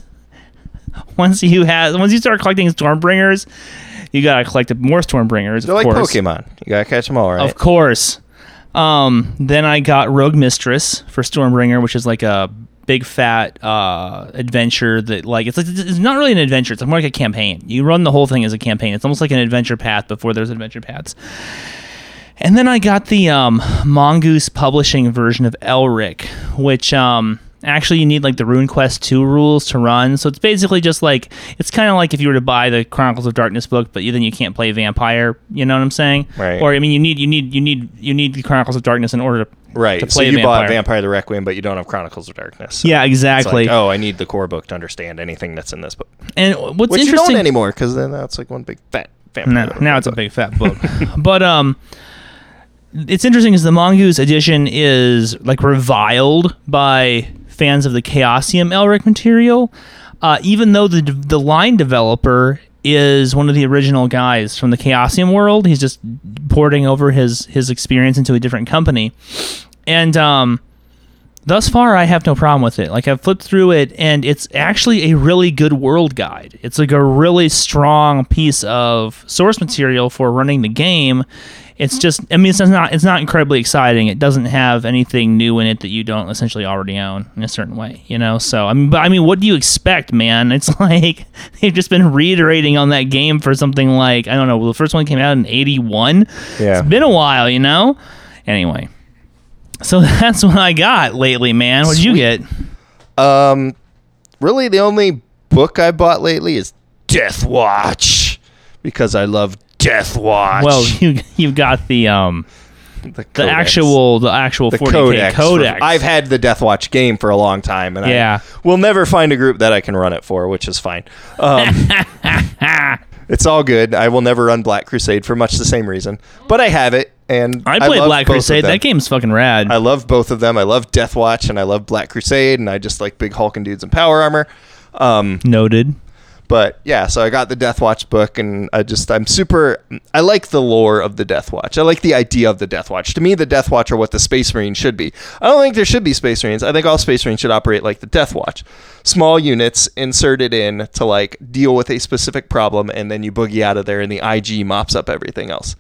[LAUGHS] once you have once you start collecting Stormbringers, you gotta collect more Stormbringers. They're of like course. Pokemon. You gotta catch them all, right? Of course. Um, then I got Rogue Mistress for Stormbringer, which is like a big fat uh, adventure that like it's like it's not really an adventure. It's more like a campaign. You run the whole thing as a campaign. It's almost like an adventure path before there's adventure paths. And then I got the um, Mongoose Publishing version of Elric, which um, actually you need like the RuneQuest 2 rules to run. So it's basically just like it's kind of like if you were to buy the Chronicles of Darkness book, but you, then you can't play Vampire. You know what I'm saying? Right. Or I mean, you need you need you need you need the Chronicles of Darkness in order to right. to so play you bought Vampire. Vampire the Requiem, but you don't have Chronicles of Darkness. So Yeah, exactly. like, oh, I need the core book to understand anything that's in this book. and what's Which you interesting don't anymore because then that's like one big fat vampire. No, book. now it's a big fat book. [LAUGHS] but um, it's interesting is the Mongoose edition is like reviled by fans of the Chaosium Elric material, uh, even though the the line developer is one of the original guys from the Chaosium world. He's just porting over his his experience into a different company, and um. Thus far, I have no problem with it. Like I've flipped through it, and it's actually a really good world guide. It's like a really strong piece of source material for running the game. It's just, I mean, it's not, it's not incredibly exciting. It doesn't have anything new in it that you don't essentially already own in a certain way, you know. So I mean, but I mean, what do you expect, man? It's [LAUGHS] like they've just been reiterating on that game for something like I don't know. The first one came out in '81. Yeah. It's been a while, you know. Anyway, so [LAUGHS] that's what I got lately, man. What did you get? Um, really, the only book I bought lately is Death Watch because I love Death Watch. Well, [LAUGHS] you you got the um the, the actual the actual the 40k codex. codex. for- I've had the Death Watch game for a long time, and Yeah. I will never find a group that I can run it for, which is fine. Um, [LAUGHS] it's all good. I will never run Black Crusade for much the same reason, but I have it, and I played love Black both Crusade. them. That game's fucking rad. I love both of them. I love Death Watch and I love Black Crusade, and I just like big hulking dudes in power armor. Um, Noted. But yeah, so I got the Death Watch book, and I just I'm super. I like the lore of the Death Watch. I like the idea of the Death Watch. To me, the Death Watch are what the Space Marines should be. I don't think there should be Space Marines. I think all Space Marines should operate like the Death Watch, small units inserted in to like deal with a specific problem, and then you boogie out of there, and the IG mops up everything else.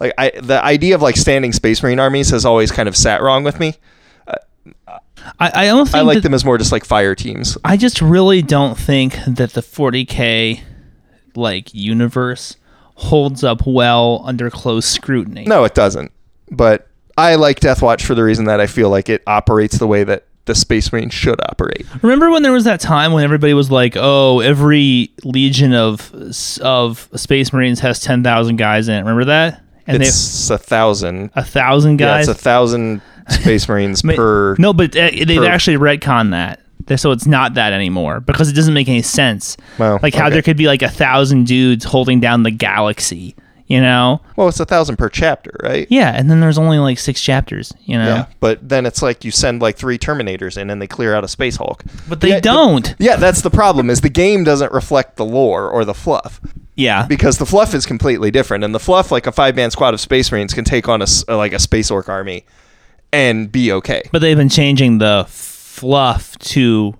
Like I, the idea of like standing Space Marine armies has always kind of sat wrong with me. Uh, I, I don't think I like that- them as more just like fire teams. I just really don't think that the 40k like universe holds up well under close scrutiny. No, it doesn't. But I like Death Watch for the reason that I feel like it operates the way that the Space Marine should operate. Remember when there was that time when everybody was like, "Oh, every legion of of Space Marines has 10,000 guys in it." Remember that? And it's a thousand. a thousand Yeah, guys. it's a thousand Space Marines Ma- per. No, but uh, they've per- actually retconned that. So it's not that anymore because it doesn't make any sense. Well, like how okay. there could be like a thousand dudes holding down the galaxy. You know? Well, it's a thousand per chapter, right? Yeah, and then there's only like six chapters. You know? Yeah, but then it's like you send like three Terminators in and they clear out a Space Hulk. But they Yeah, don't. Yeah, that's the problem. Is the game doesn't reflect the lore or the fluff yeah. because the fluff is completely different, and the fluff, like a five man squad of Space Marines, can take on a like a Space Orc army and be okay But they've been changing the fluff to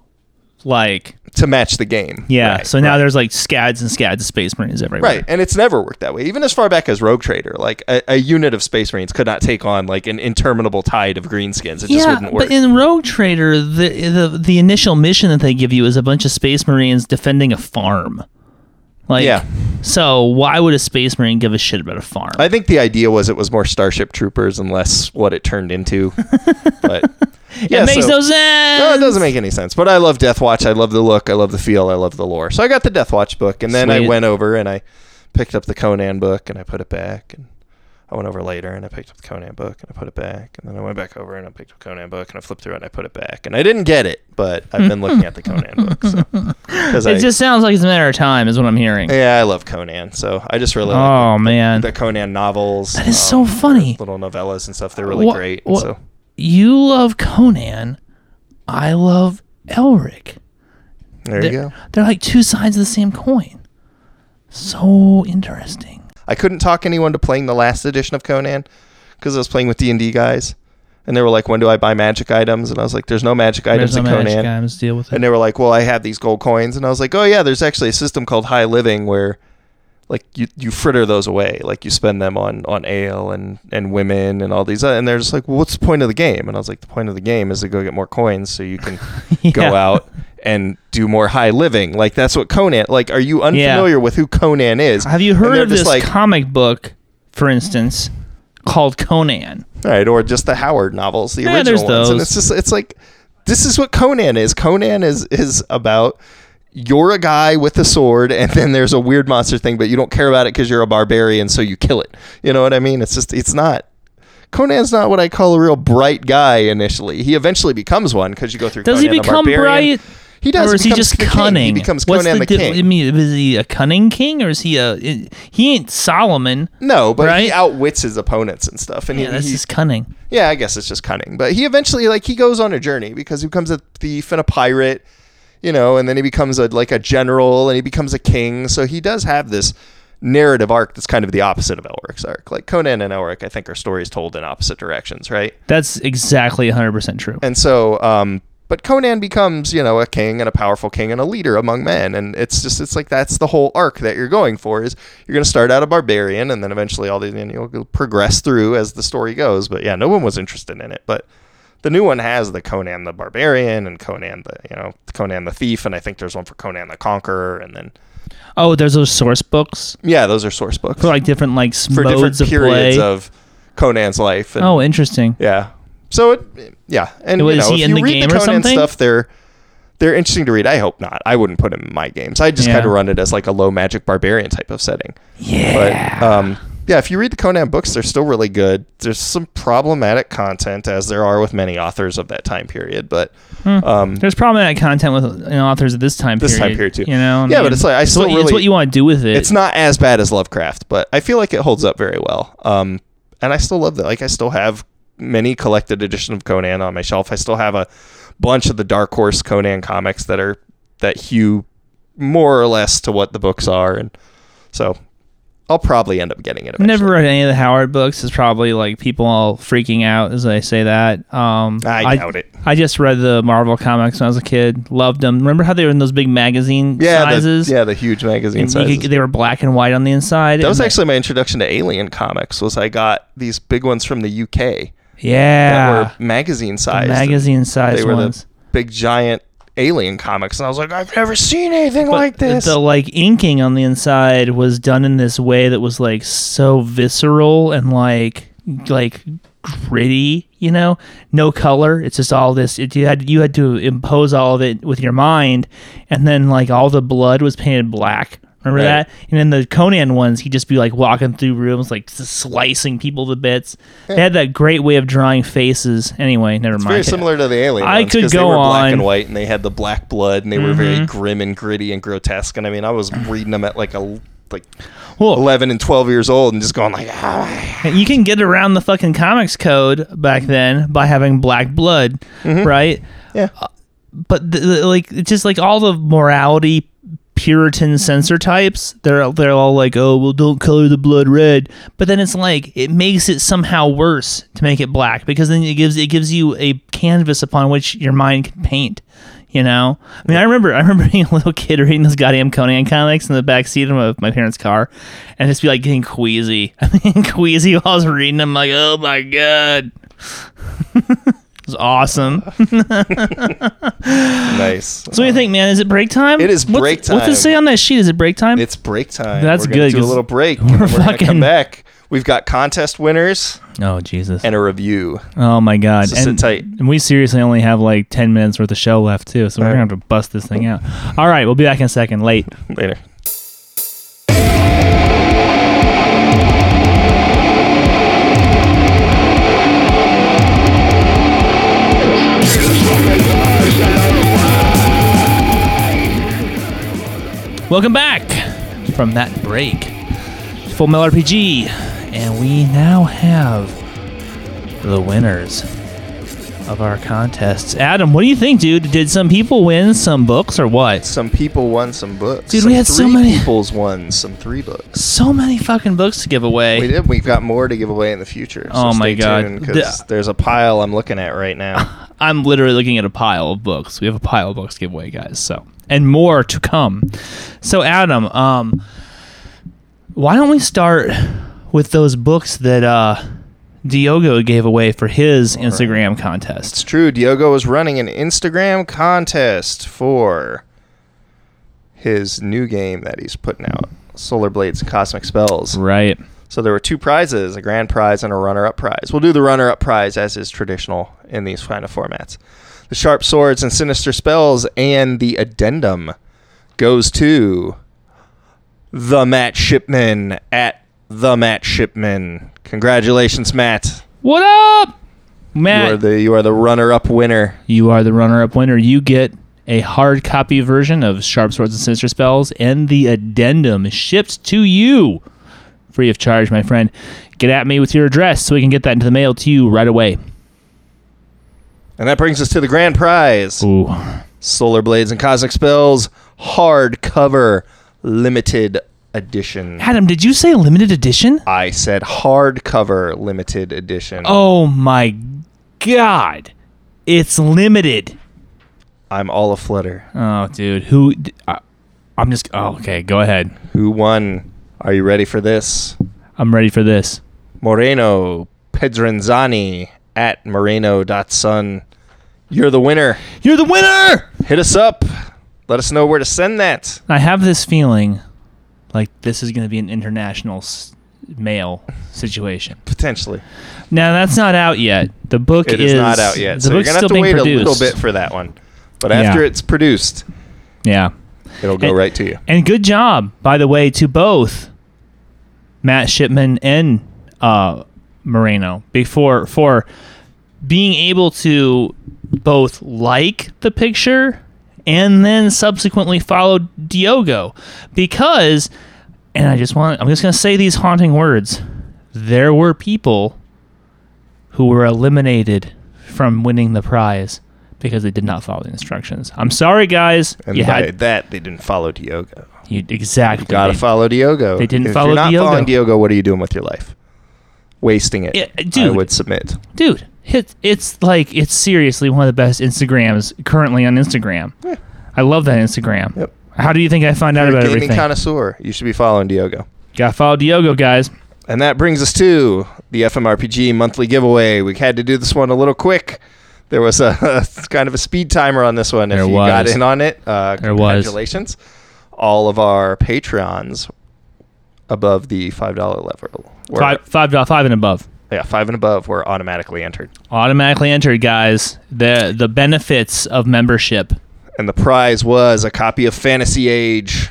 like to match the game. yeah. Right, so now right. there's like scads and scads of space marines everywhere. Right, and it's never worked that way. Even as far back as Rogue Trader, like a, a unit of Space Marines could not take on like an interminable tide of greenskins. It just Yeah, wouldn't work. but in Rogue Trader, the, the the initial mission that they give you is a bunch of space marines defending a farm. Like, Yeah. So why would a space marine give a shit about a farm? I think the idea was it was more Starship Troopers and less what it turned into. [LAUGHS] but yeah, it makes so- no sense. No, it doesn't make any sense. But I love Death Watch. I love the look. I love the feel. I love the lore. So I got the Death Watch book, and then I went over and I picked up the Conan book and I put it back. And I went over later and I picked up the Conan book and I put it back. And then I went back over and I picked up the Conan book and I flipped through it and I put it back. And I didn't get it, but I've been looking at the Conan book. So. [LAUGHS] 'Cause I, It just sounds like it's a matter of time, is what I'm hearing. yeah, I love Conan. So I just really like Oh the, man, the Conan novels. that is so um, funny. Little novellas and stuff. They're really great. so You love Conan. I love Elric. there you They're, go. they're like two sides of the same coin. So interesting. I couldn't talk anyone to playing the last edition of Conan because I was playing with D and D guys, and they were like, "When do I buy magic items?" And I was like, "There's no magic items There's in magic Conan." items deal with it. And they were like, "Well, I have these gold coins," and I was like, "Oh yeah, there's actually a system called High Living where." Like you, you fritter those away. Like you spend them on, on ale and, and women and all these. Uh, and they're just like, well, what's the point of the game? And I was like, the point of the game is to go get more coins so you can [LAUGHS] go out and do more high living. Like that's what Conan. Like, are you unfamiliar with who Conan is? Have you heard of this like, comic book, for instance, called Conan? right? Or just the Howard novels, the Yeah, original ones. And those. it's just it's like this is what Conan is. Conan is is about you're a guy with a sword, and then there's a weird monster thing, but you don't care about it because you're a barbarian, so you kill it. You know what I mean? It's just it's not. Conan's not what I call a real bright guy initially. He eventually becomes one because you go through. Does Conan he the become bright? He does. or is he just the king. cunning? He becomes What's Conan the, di- king. I mean, is he a cunning king or is he a? He ain't Solomon. no, but he outwits his opponents and stuff. And Yeah, he, that's just cunning. Yeah, I guess it's just cunning. But he eventually like he goes on a journey because he becomes a thief and a pirate, you know, and then he becomes a like a general and he becomes a king. So he does have this narrative arc that's kind of the opposite of Elric's arc. Like Conan and Elric, I think are stories told in opposite directions, right? That's exactly 100 percent true. And so um but Conan becomes, you know, a king and a powerful king and a leader among men. And it's just, it's like that's the whole arc that you're going for is you're going to start out a barbarian and then eventually all these, and you'll progress through as the story goes. But yeah, no one was interested in it. But the new one has the Conan the barbarian and Conan the, you know, Conan the thief. And I think there's one for Conan the conqueror. And then, Oh, there's those source books yeah, those are source books for like different like for different of periods play. of Conan's life. And, oh, interesting. Yeah. So it, yeah, and Was you know, he if in you the read game the Conan stuff, they're they're interesting to read. I hope not. I wouldn't put him in my games. I just Yeah. kind of run it as like a low magic barbarian type of setting. Yeah. But um, yeah, if you read the Conan books, they're still really good. There's some problematic content, as there are with many authors of that time period. But um, There's problematic content with you know, authors of this time This period. time period, too. You know. Yeah, but it's like, I it's still what, it's really- what you want to do with it. it's not as bad as Lovecraft, but I feel like it holds up very well. Um, and I still love that. Like I still have many collected edition of Conan on my shelf. I still have a bunch of the Dark Horse Conan comics that are that hew more or less to what the books are, and so I'll probably end up getting it. I've Eventually. never read any of the Howard books. It's probably like people all freaking out as I say that. Um, I doubt it. I just read the Marvel comics when I was a kid. Loved them. Remember how they were in those big magazine Yeah, sizes? the, yeah, the huge magazine And sizes. could- they were black and white on the inside. that was actually my introduction to Alien comics. Was I got these big ones from the UK that yeah, were magazine sized. magazine size They were ones. the big giant alien comics, and I was like, I've never seen anything like this. The like inking on the inside was done in this way that was like so visceral and like like gritty, you know, no color. It's just all this. It, you had you had to impose all of it with your mind, and then like all the blood was painted black. Remember Right. that? And then the Conan ones, he'd just be like walking through rooms, like slicing people to bits. They had that great way of drawing faces. Anyway, never mind. Very similar to the alien. I ones, could 'cause they go were black and white, and they had the black blood, and they were very Mhm. grim and gritty and grotesque. And I mean, I was reading them at like a like Well, 11 and 12 years old and just going like, ah. you can get around the fucking comics code back then by having black blood, right? yeah. But the, the- like, it's just like all the morality Puritan mm-hmm. censor types, they're they're all like, oh well, don't color the blood red. But then it's like it makes it somehow worse to make it black because then it gives it gives you a canvas upon which your mind can paint. You know, I mean, I remember I remember [LAUGHS] being a little kid reading those goddamn Conan comics in the back seat of my, my parents' car, and just be like getting queasy. [LAUGHS] I mean, queasy while I was reading them. Like, oh my god, [LAUGHS] it was awesome. [LAUGHS] Nice. [LAUGHS] So what do you think, man? Is it break time? It is break What's- break What's it say on that sheet? Is it break time? It's break time. That's we're good, Do a little break. we're We're, gonna fucking- come back. We've got contest winners oh Jesus! and a review. Oh my God! So sit and, tight. and we seriously only have like ten minutes worth of show left too, so we're All gonna have to bust this thing out. All right, we'll be back in a second. Late. Later. Welcome back from that break. Full Metal RPG, and we now have the winners of our contests. Adam, what do you think, dude? Did some people win some books or what? Some people won some books. Dude, some we had so many- people's won some three books. So many fucking books to give away. We did. We've got more to give away in the future. So Oh my stay God. Because The- there's a pile I'm looking at right now. [LAUGHS] I'm literally looking at a pile of books. We have a pile of books to give away, guys. So, and more to come. So, Adam, um, why don't we start with those books that uh, Diogo gave away for his Instagram It's contest? true. Diogo was running an Instagram contest for his new game that he's putting out, Solar Blades Cosmic Spells. Right. So there were two prizes, a grand prize and a runner-up prize. We'll do the runner-up prize as is traditional in these kind of formats. The sharp swords and sinister spells and the addendum goes to the Matt Shipman at the Matt Shipman. Congratulations, Matt. What up, You are Matt? the you are the runner-up winner. You are the runner-up winner. You get a hard copy version of Sharp Swords and Sinister Spells, and the addendum shipped to you free of charge, my friend. Get at me with your address so we can get that into the mail to you right away. And that brings us to the grand prize. Ooh. Solar Blades and Cosmic Spells hardcover limited edition. Adam, did you say limited edition? I said hardcover limited edition. Oh my god. It's limited. I'm all aflutter. Oh, dude. Who uh, I'm just Oh, okay, go ahead. Who won? Are you ready for this? I'm ready for this. Moreno Pedranzani at moreno.sun. You're the winner. You're the winner. Hit us up. Let us know where to send that. I have this feeling like this is going to be an international s- mail situation. Potentially. Now that's not out yet. The book It is, is not out yet. The So you're going to still have to being wait produced. a little bit for that one. But after Yeah. it's produced, Yeah. it'll go And- right to you. And good job, by the way, to both Matt Shipman and uh, Moreno before for being able to both like the picture and then subsequently follow Diogo because and I just want I'm just going to say these haunting words. There were people who were eliminated from winning the prize because they did not follow the instructions. I'm sorry guys. And you by had that, they didn't follow Diogo. you exactly Gotta follow Diogo. they didn't if follow you're not Diogo. following Diogo, what are you doing with your life? Wasting it. Yeah, I dude. would submit. dude it, it's like it's seriously one of the best instagrams currently on instagram i love that instagram Yep. how do you think i find out You're a about gaming everything connoisseur. You should be following Diogo. gotta follow diogo guys And that brings us to the FMRPG monthly giveaway. We had to do this one a little quick. There was a [LAUGHS] kind of a speed timer on this one. If There you got in on it, uh, There was. congratulations. All of our Patreons above the five dollar level, were, five five dol- five and above yeah, five and above, were automatically entered. automatically entered guys the the benefits of membership And the prize was a copy of Fantasy Age.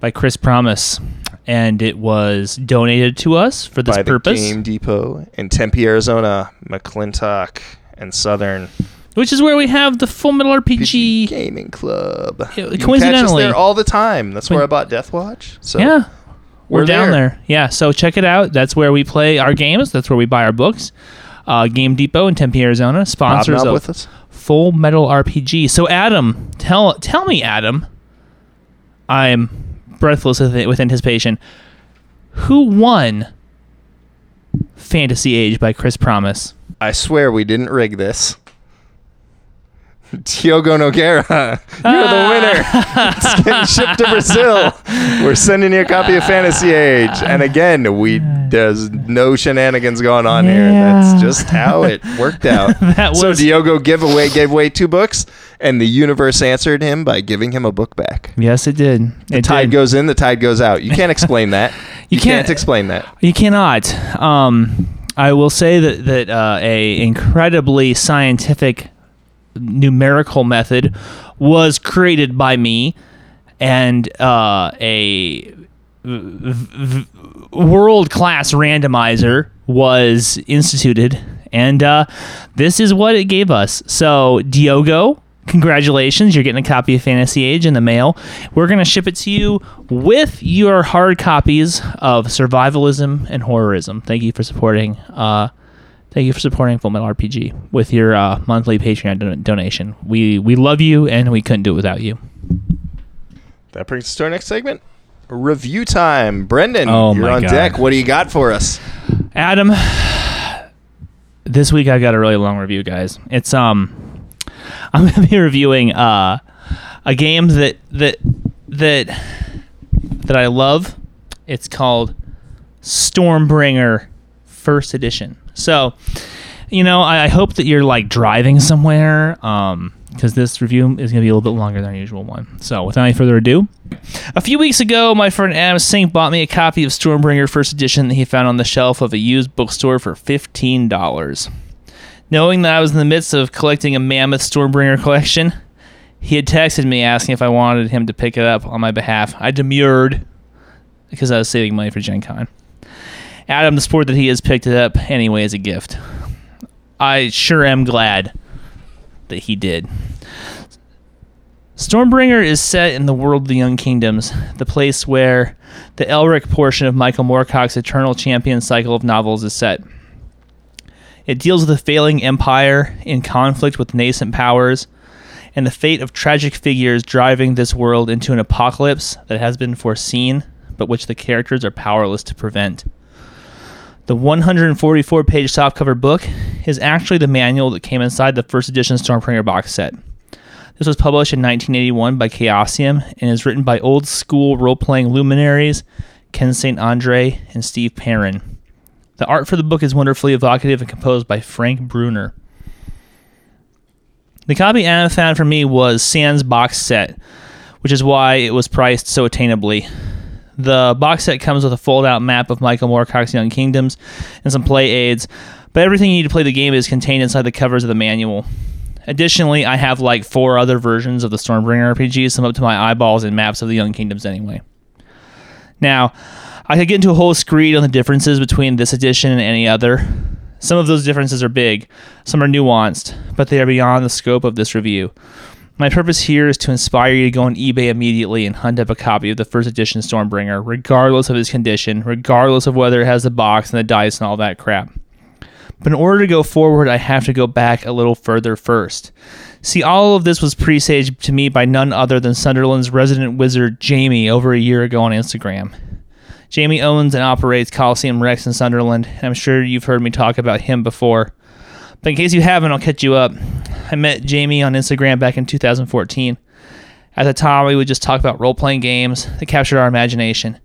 by Chris Pramas and it was donated to us for this by purpose Game Depot in Tempe, Arizona, McClintock, and Southern which is where we have the Full Metal RPG. Gaming Club. Yeah, You can catch us coincidentally- there all the time. That's where I bought Death Watch. So Yeah. We're, We're down there. there. Yeah, so check it out. That's where we play our games. That's where we buy our books. Uh, Game Depot in Tempe, Arizona, sponsors hobnob of with us. Full Metal RPG. So Adam, tell tell me, Adam. I'm breathless with, with anticipation. Who won Fantasy Age by Chris Pramas? I swear we didn't rig this. Diogo Nogueira, [LAUGHS] you're the winner. [LAUGHS] it's getting shipped to Brazil. We're sending you a copy of Fantasy Age, and again, we there's no shenanigans going on here. That's just how it [LAUGHS] worked out. That so Diogo give away gave away two books, and the universe answered him by giving him a book back. Yes, it did. The it tide did. goes in, the tide goes out. You can't explain that. You You, can't, can't- explain that. You cannot. Um, I will say that that uh, a incredibly scientific numerical method was created by me, and uh, a world class randomizer was instituted, and uh, this is what it gave us. So, Diogo. Congratulations, you're getting a copy of Fantasy Age in the mail. We're going to ship it to you with your hard copies of Survivalism and Horrorism. Thank you for supporting uh, Thank you for supporting Full Metal RPG with your uh, monthly Patreon don- donation. We we love you and we couldn't do it without you. That brings us to our next segment. Review time. Brendan, Oh you're on God. deck. What do you got for us? Adam, this week I got a really long review, guys. It's um, [LAUGHS] I'm gonna be reviewing uh, a game that that that that I love. It's called Stormbringer First Edition. So, you know, I, I hope that you're like driving somewhere, um, because this review is gonna be a little bit longer than our usual one. So, without any further ado, a few weeks ago, my friend Adam Sink bought me a copy of Stormbringer First Edition that he found on the shelf of a used bookstore for fifteen dollars. Knowing that I was in the midst of collecting a mammoth Stormbringer collection, he had texted me asking if I wanted him to pick it up on my behalf. I demurred because I was saving money for Gen Con. Adam, the sport that he has picked it up anyway as a gift. I sure am glad that he did. Stormbringer is set in the world of the Young Kingdoms, the place where the Elric portion of Michael Moorcock's Eternal Champion cycle of novels is set. It deals with a failing empire in conflict with nascent powers and the fate of tragic figures driving this world into an apocalypse that has been foreseen, but which the characters are powerless to prevent. The 144 page softcover book is actually the manual that came inside the first edition Stormbringer box set. This was published in 1981 by Chaosium and is written by old school role playing luminaries Ken St. Andre and Steve Perrin. The art for the book is wonderfully evocative and composed by Frank Brunner. The copy Anna found for me was Sans box set, which is why it was priced so attainably. The box set comes with a fold out map of Michael Moorcock's Young Kingdoms and some play aids, but everything you need to play the game is contained inside the covers of the manual. Additionally, I have like four other versions of the Stormbringer RPGs, some up to my eyeballs in maps of the Young Kingdoms anyway. Now, I could get into a whole screed on the differences between this edition and any other. Some of those differences are big, some are nuanced, but they are beyond the scope of this review. My purpose here is to inspire you to go on eBay immediately and hunt up a copy of the first edition Stormbringer, regardless of its condition, regardless of whether it has the box and the dice and all that crap. But in order to go forward, I have to go back a little further first. See, all of this was presaged to me by none other than Sunderland's resident wizard, Jamie, over a year ago on Instagram. Jamie owns and operates Coliseum Rex in Sunderland, and I'm sure you've heard me talk about him before. But in case you haven't, I'll catch you up. I met Jamie on Instagram back in 2014. At the time, we would just talk about role playing games that captured our imagination.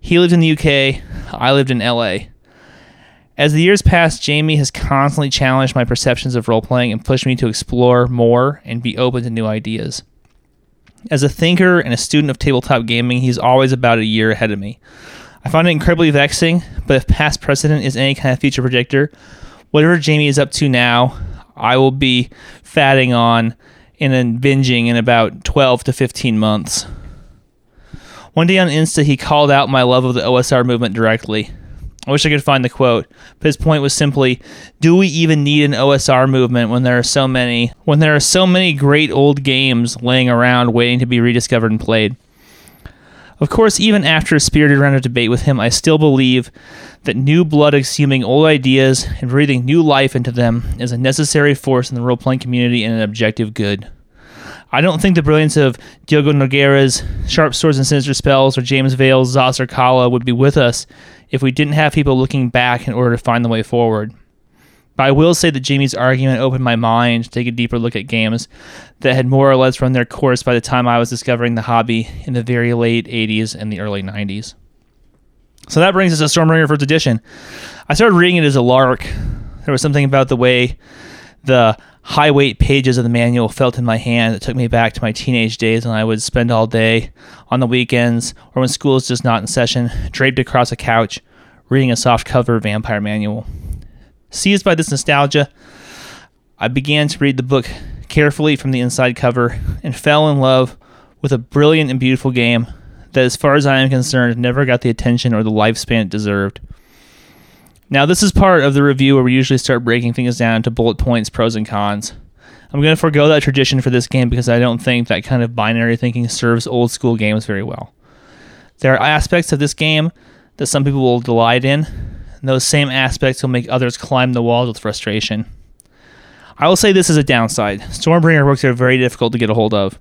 He lived in the UK, I lived in LA. As the years passed, Jamie has constantly challenged my perceptions of role playing and pushed me to explore more and be open to new ideas. As a thinker and a student of tabletop gaming, he's always about a year ahead of me. I find it incredibly vexing, but if past precedent is any kind of future predictor, whatever Jamie is up to now, I will be fatting on and then binging in about 12 to 15 months. One day on Insta, he called out my love of the OSR movement directly. I wish I could find the quote, but his point was simply, do we even need an OSR movement when there are so many when there are so many great old games laying around waiting to be rediscovered and played? Of course, even after a spirited round of debate with him, I still believe that new blood exhuming old ideas and breathing new life into them is a necessary force in the role playing community and an objective good. I don't think the brilliance of Diogo Nogueira's Sharp Swords and Sinister Spells or James Vale's Zos Kala would be with us if we didn't have people looking back in order to find the way forward. I will say that Jamie's argument opened my mind to take a deeper look at games that had more or less run their course by the time I was discovering the hobby in the very late 80s and the early 90s. So that brings us to Stormbringer First Edition. I started reading it as a lark. There was something about the way the high weight pages of the manual felt in my hand that took me back to my teenage days when I would spend all day on the weekends or when school was just not in session, draped across a couch, reading a soft cover vampire manual. Seized by this nostalgia, I began to read the book carefully from the inside cover and fell in love with a brilliant and beautiful game that, as far as I am concerned, never got the attention or the lifespan it deserved. Now, this is part of the review where we usually start breaking things down to bullet points, pros, and cons. I'm going to forego that tradition for this game because I don't think that kind of binary thinking serves old school games very well. There are aspects of this game that some people will delight in, those same aspects will make others climb the walls with frustration. I will say this is a downside. Stormbringer books are very difficult to get a hold of.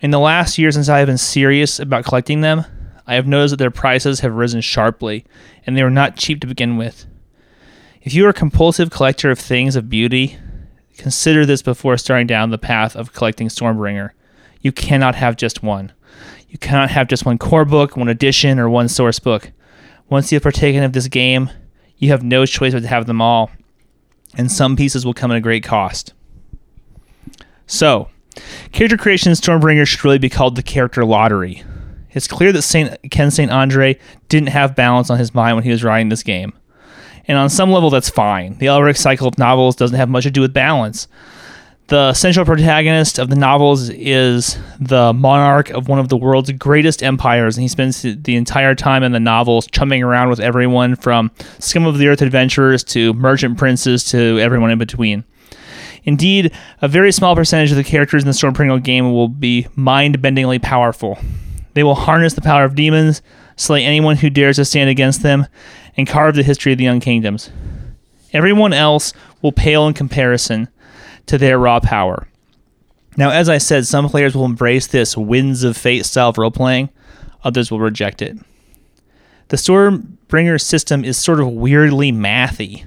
In the last year since I have been serious about collecting them, I have noticed that their prices have risen sharply, and they were not cheap to begin with. If you are a compulsive collector of things of beauty, consider this before starting down the path of collecting Stormbringer. You cannot have just one. You cannot have just one core book, one edition, or one source book. Once you have partaken of this game, you have no choice but to have them all, and some pieces will come at a great cost. So, character creation in Stormbringer should really be called the character lottery. It's clear that Saint Ken St. Andre didn't have balance on his mind when he was writing this game. And on some level, that's fine. The Elric cycle of novels doesn't have much to do with balance. The central protagonist of the novels is the monarch of one of the world's greatest empires, and he spends the entire time in the novels chumming around with everyone from scum of the earth adventurers to merchant princes to everyone in between. Indeed, a very small percentage of the characters in the Stormbringer game will be mind bendingly powerful. They will harness the power of demons, slay anyone who dares to stand against them, and carve the history of the Young Kingdoms. Everyone else will pale in comparison to their raw power. Now, as I said, some players will embrace this Winds of Fate style of role playing, others will reject it. The Stormbringer system is sort of weirdly mathy.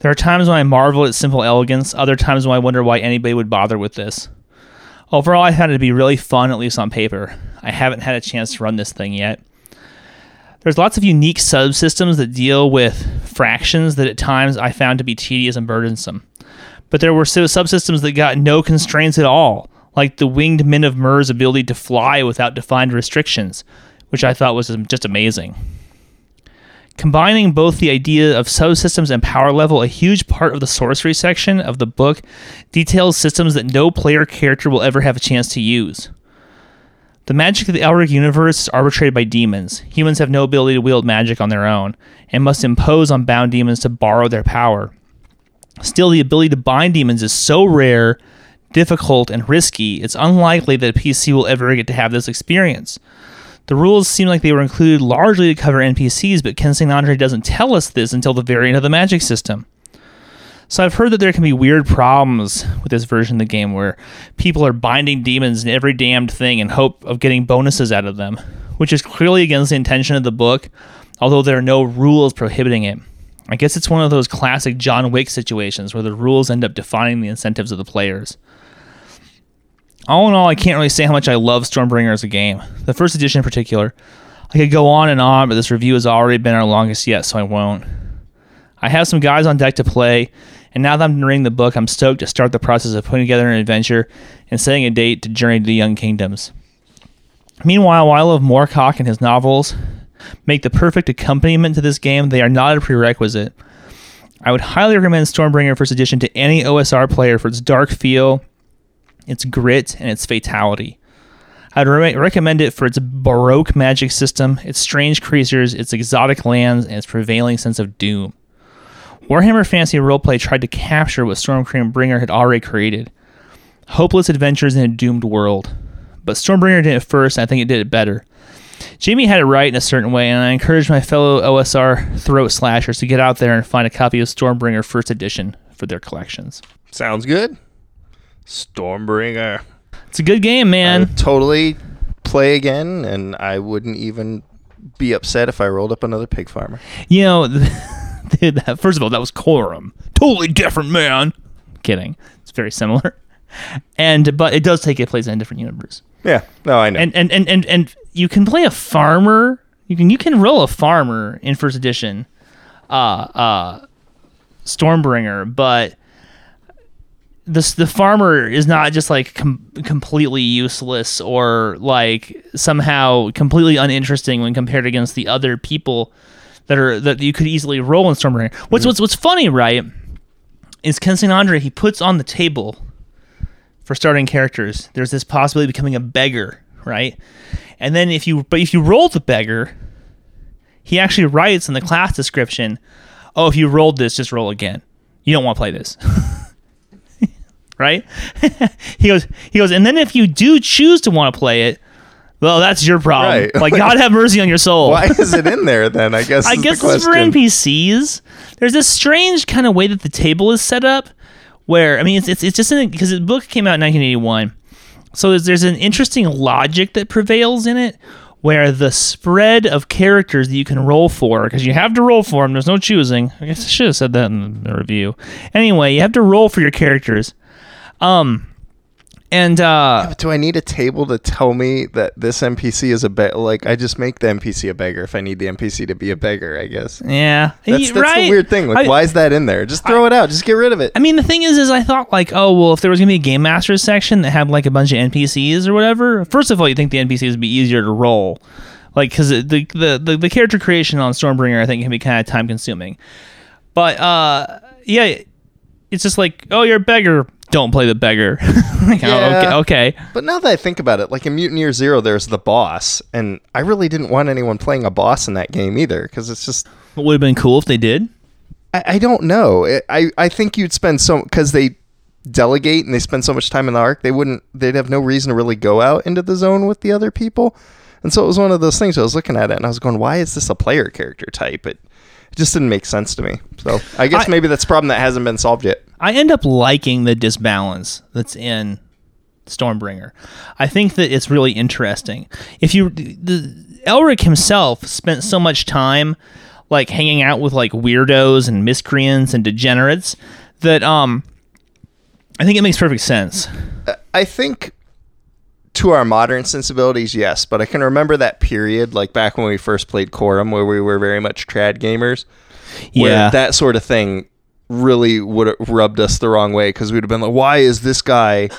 There are times when I marvel at simple elegance, other times when I wonder why anybody would bother with this. Overall, I found it to be really fun, at least on paper. I haven't had a chance to run this thing yet. There's lots of unique subsystems that deal with fractions that at times I found to be tedious and burdensome. But there were subsystems that got no constraints at all, like the winged men of Myr's ability to fly without defined restrictions, which I thought was just amazing. Combining both the idea of subsystems and power level, a huge part of the sorcery section of the book details systems that no player character will ever have a chance to use. The magic of the Elric universe is arbitrated by demons. Humans have no ability to wield magic on their own, and must impose on bound demons to borrow their power. Still, the ability to bind demons is so rare, difficult, and risky, it's unlikely that a PC will ever get to have this experience. The rules seem like they were included largely to cover NPCs, but Ken St. Andre doesn't tell us this until the very end of the magic system. So I've heard that there can be weird problems with this version of the game where people are binding demons in every damned thing in hope of getting bonuses out of them, which is clearly against the intention of the book, although there are no rules prohibiting it. I guess it's one of those classic John Wick situations where the rules end up defining the incentives of the players all in all, I can't really say how much I love Stormbringer as a game. The first edition in particular. I could go on and on, but this review has already been our longest yet, so I won't. I have some guys on deck to play, and now that I'm reading the book, I'm stoked to start the process of putting together an adventure and setting a date to journey to the Young Kingdoms. Meanwhile, while I love Moorcock and his novels make the perfect accompaniment to this game, they are not a prerequisite. I would highly recommend Stormbringer First Edition to any OSR player for its dark feel its grit, and its fatality. I'd re- recommend it for its baroque magic system, its strange creatures, its exotic lands, and its prevailing sense of doom. Warhammer Fantasy Roleplay tried to capture what Stormbringer had already created hopeless adventures in a doomed world. But Stormbringer did it first, and I think it did it better. Jamie had it right in a certain way, and I encourage my fellow OSR throat slashers to get out there and find a copy of Stormbringer First Edition for their collections. Sounds good. Stormbringer. It's a good game, man. totally play again, and I wouldn't even be upset if I rolled up another pig farmer. You know, [LAUGHS] dude, that, first of all, that was Corum. Totally different, man. Kidding. It's very similar. And but it does take it place in a different universe. Yeah, no, I know. And and, and, and and you can play a farmer. You can you can roll a farmer in first edition, uh uh Stormbringer, but this the farmer is not just like com- completely useless or like somehow completely uninteresting when compared against the other people that are that you could easily roll in Stormbringer. What's what's what's funny, right? Is Ken St. Andre he puts on the table for starting characters. There's this possibility of becoming a beggar, right? And then if you but if you roll the beggar, he actually writes in the class description, "Oh, if you rolled this, just roll again. You don't want to play this." [LAUGHS] right? [LAUGHS] he goes he goes, "And then if you do choose to want to play it, well, that's your problem. Right. Like God have mercy on your soul." Why is it in there then? I guess. [LAUGHS] I guess it's for. NPCs. There's this strange kind of way that the table is set up, where I mean, it's it's, it's just because the book came out in 1981, so there's, there's an interesting logic that prevails in it, where the spread of characters that you can roll for, because you have to roll for them. There's no choosing. I guess I should have said that in the review. Anyway, you have to roll for your characters. Um, and uh, But do I need a table to tell me that this NPC is a beggar? Like, I just make the NPC a beggar if I need the NPC to be a beggar, I guess. yeah, That's, that's right. the weird thing. Like, I- why is that in there? Just throw it out. Just get rid of it. I mean, the thing is, is I thought like, oh well, if there was gonna be a game masters section that had like a bunch of NPCs or whatever. First of all, you think the NPCs would be easier to roll, like because the, the the the character creation on Stormbringer I think can be kind of time consuming. But uh, yeah, it's just like, oh, you're a beggar. Don't play the beggar. [LAUGHS] like, oh, okay, okay. But now that I think about it, like in Mutant Year Zero, there's the boss, and I really didn't want anyone playing a boss in that game either, because it's just It would have been cool if they did. I, I don't know. It, I I think you'd spend so because they delegate and they spend so much time in the arc, they wouldn't. They'd have no reason to really go out into the zone with the other people, and so it was one of those things. I was looking at it and I was going, "Why is this a player character type?" It, it just didn't make sense to me. So I guess I- maybe that's a problem that hasn't been solved yet. I end up liking the disbalance that's in Stormbringer. I think that it's really interesting. If you the Elric himself spent so much time like hanging out with like weirdos and miscreants and degenerates that um I think it makes perfect sense. I think to our modern sensibilities, yes, but I can remember that period, like back when we first played Quorum, where we were very much trad gamers. Where Yeah. that sort of thing really would have rubbed us the wrong way because we'd have been like, why is this guy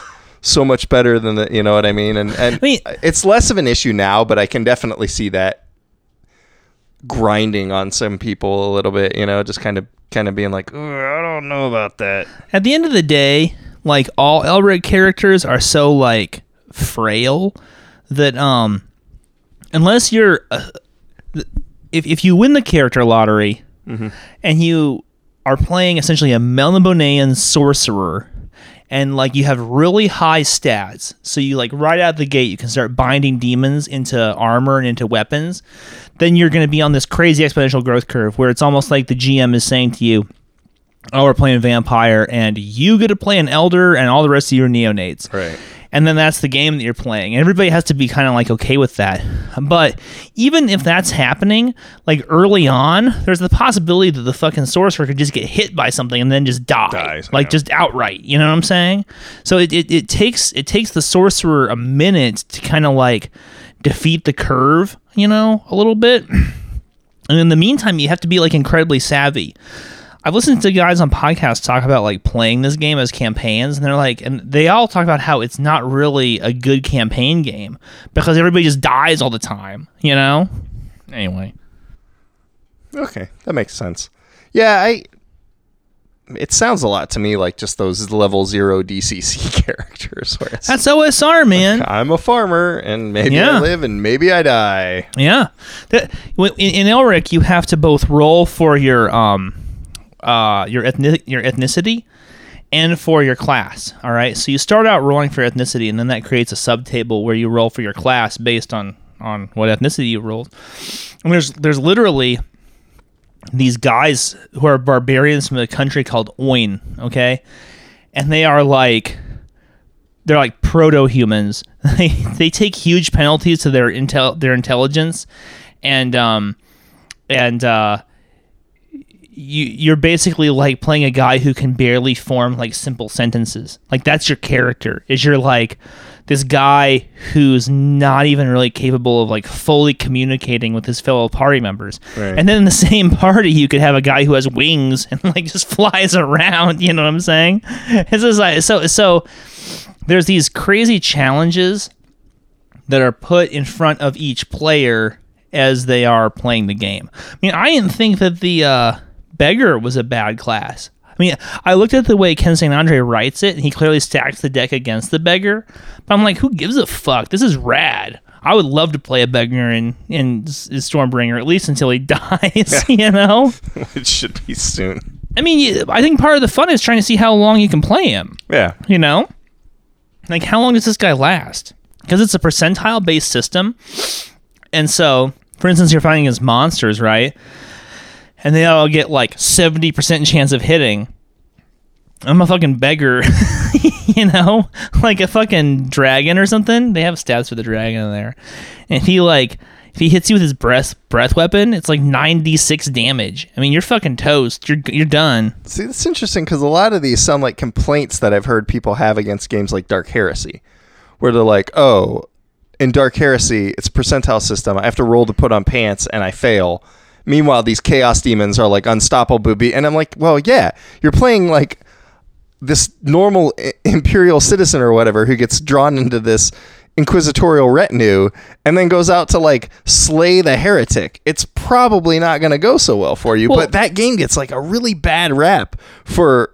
so much better than the, you know what I mean? And and mean- it's less of an issue now, but I can definitely see that grinding on some people a little bit, you know, just kind of kind of being like, I don't know about that. At the end of the day, like all Elric characters are so like frail that um unless you're uh, if if you win the character lottery and you are playing essentially a Melnibonean sorcerer and like you have really high stats so you like right out the gate you can start binding demons into armor and into weapons then you're going to be on this crazy exponential growth curve where it's almost like the GM is saying to you oh, we're playing vampire, and you get to play an elder, and all the rest of you are neonates. Right. And then that's the game that you're playing. Everybody has to be kind of like okay with that. But even if that's happening, like early on, there's the possibility that the fucking sorcerer could just get hit by something and then just die. Dies, like yeah. just outright. You know what I'm saying? So it, it, it takes it takes the sorcerer a minute to kind of like defeat the curve, you know, a little bit. And in the meantime, you have to be like incredibly savvy. I've listened to guys on podcasts talk about like playing this game as campaigns, and they're like, and they all talk about how it's not really a good campaign game because everybody just dies all the time, you know? Anyway, Okay, that makes sense. Yeah, I it sounds a lot to me like just those level zero DCC [LAUGHS] characters. Where it's, That's OSR, man. I'm a farmer, and maybe Yeah. I live, and maybe I die. Yeah, that, in, in Elric, you have to both roll for your um, uh, your ethnic your ethnicity and for your class. All right, so you start out rolling for ethnicity, and then that creates a subtable where you roll for your class based on on what ethnicity you rolled. And there's there's literally these guys who are barbarians from a country called Oin. Okay, and they are like they're like proto humans. [LAUGHS] They they take huge penalties to their intel their intelligence, and um and uh you you're basically like playing a guy who can barely form like simple sentences. Like that's your character. Is you're like this guy who's not even really capable of like fully communicating with his fellow party members. Right. And then in the [LAUGHS] same party you could have a guy who has wings and like just [LAUGHS] flies around, you know what I'm saying? It's just like so so there's these crazy challenges that are put in front of each player as they are playing the game. I mean, I didn't think that the uh, beggar was a bad class. I mean, I looked at the way Ken St. Andre writes it, and he clearly stacks the deck against the beggar. But I'm like, who gives a fuck? This is rad. I would love to play a beggar in in Stormbringer at least until he [LAUGHS] dies. You know, [LAUGHS] it should be soon. I mean, I think part of the fun is trying to see how long you can play him. Yeah. You know, like how long does this guy last? Because it's a percentile based system, and so, for instance, you're fighting against monsters, right? And they all get like seventy percent chance of hitting. I'm a fucking beggar, [LAUGHS] you know, like a fucking dragon or something. They have stats for the dragon in there, and if he like if he hits you with his breath breath weapon, it's like ninety six damage. I mean, you're fucking toast. You're you're done. See, that's interesting because a lot of these sound like complaints that I've heard people have against games like Dark Heresy, where they're like, "Oh, in Dark Heresy, it's percentile system. I have to roll to put on pants, and I fail." Meanwhile, these chaos demons are like unstoppable, booby, and I'm like, "Well, yeah, you're playing like this normal i- imperial citizen or whatever who gets drawn into this." inquisitorial retinue and then goes out to like slay the heretic it's probably not going to go so well for you Well- but that game gets like a really bad rap for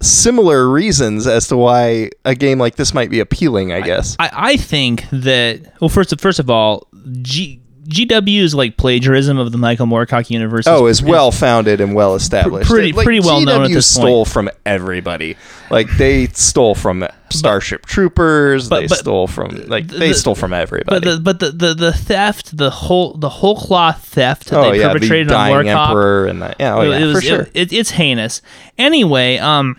similar reasons as to why a game like this might be appealing i guess I, I think that well first first of all G, GW's like plagiarism of the Michael Moorcock universe. oh is well founded and well established pretty- Like, pretty well known at GW this point. stole from everybody like they stole from starship troopers But- they but- stole from like they the- stole from everybody But the but the, the, the theft, the whole the whole cloth theft that oh they yeah the perpetrated on dying Moorcock, emperor and that yeah, oh, it, yeah it was for sure it, it- it's heinous. Anyway, um,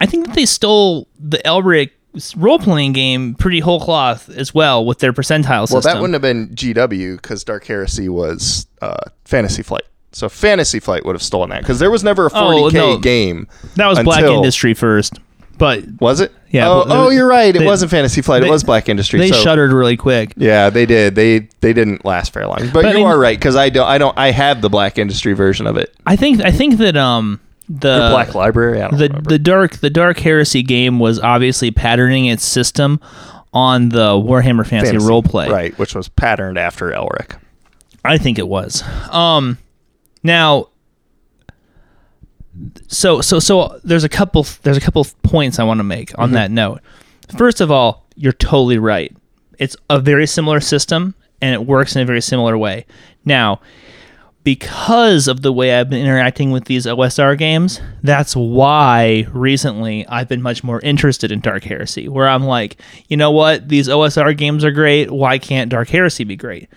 I think that they stole the Elric role playing game pretty whole cloth as well with their percentile system. well that wouldn't have been gw because dark heresy was uh, fantasy flight so fantasy flight would have stolen that because there was never a 40k Oh, no. game that was Black Industry first, but Was it? Yeah, Oh, oh, you're right. It they- wasn't Fantasy Flight. they- it was Black Industry. they so, shuttered really quick. Yeah, they did. They they didn't last very long. But, But I you mean- are right because I don't. I don't. I have the Black Industry version of it. I think I think that um the Black Library. I don't the remember. the dark the dark heresy game was obviously patterning its system on the Warhammer Fantasy, Fantasy, roleplay. right? Which was patterned after Elric. I think it was. Um, now, so so so there's a couple there's a couple points I want to make on that note. First of all, you're totally right. It's a very similar system and it works in a very similar way. Now, because of the way I've been interacting with these OSR games, that's why recently I've been much more interested in Dark Heresy, where I'm like, you know what, these OSR games are great. Why can't Dark Heresy be great?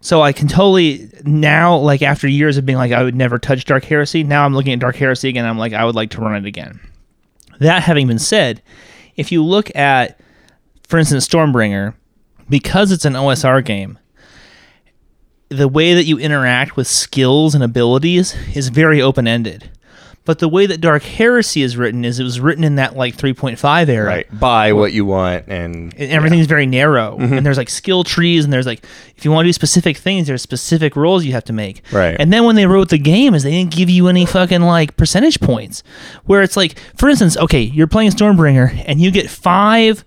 So I can totally now, like after years of being like, I would never touch Dark Heresy. Now I'm looking at Dark Heresy again. I'm like, I would like to run it again. That having been said, if you look at, for instance, Stormbringer, because it's an OSR game, the way that you interact with skills and abilities is very open ended. But the way that Dark Heresy is written is it was written in that like 3.5 era. Right. Buy what you want and And everything's very narrow Mm-hmm. and there's like skill trees and there's like if you want to do specific things there's specific roles you have to make Right. and then when they wrote the game is they didn't give you any fucking like percentage points where it's like for instance okay you're playing stormbringer and you get five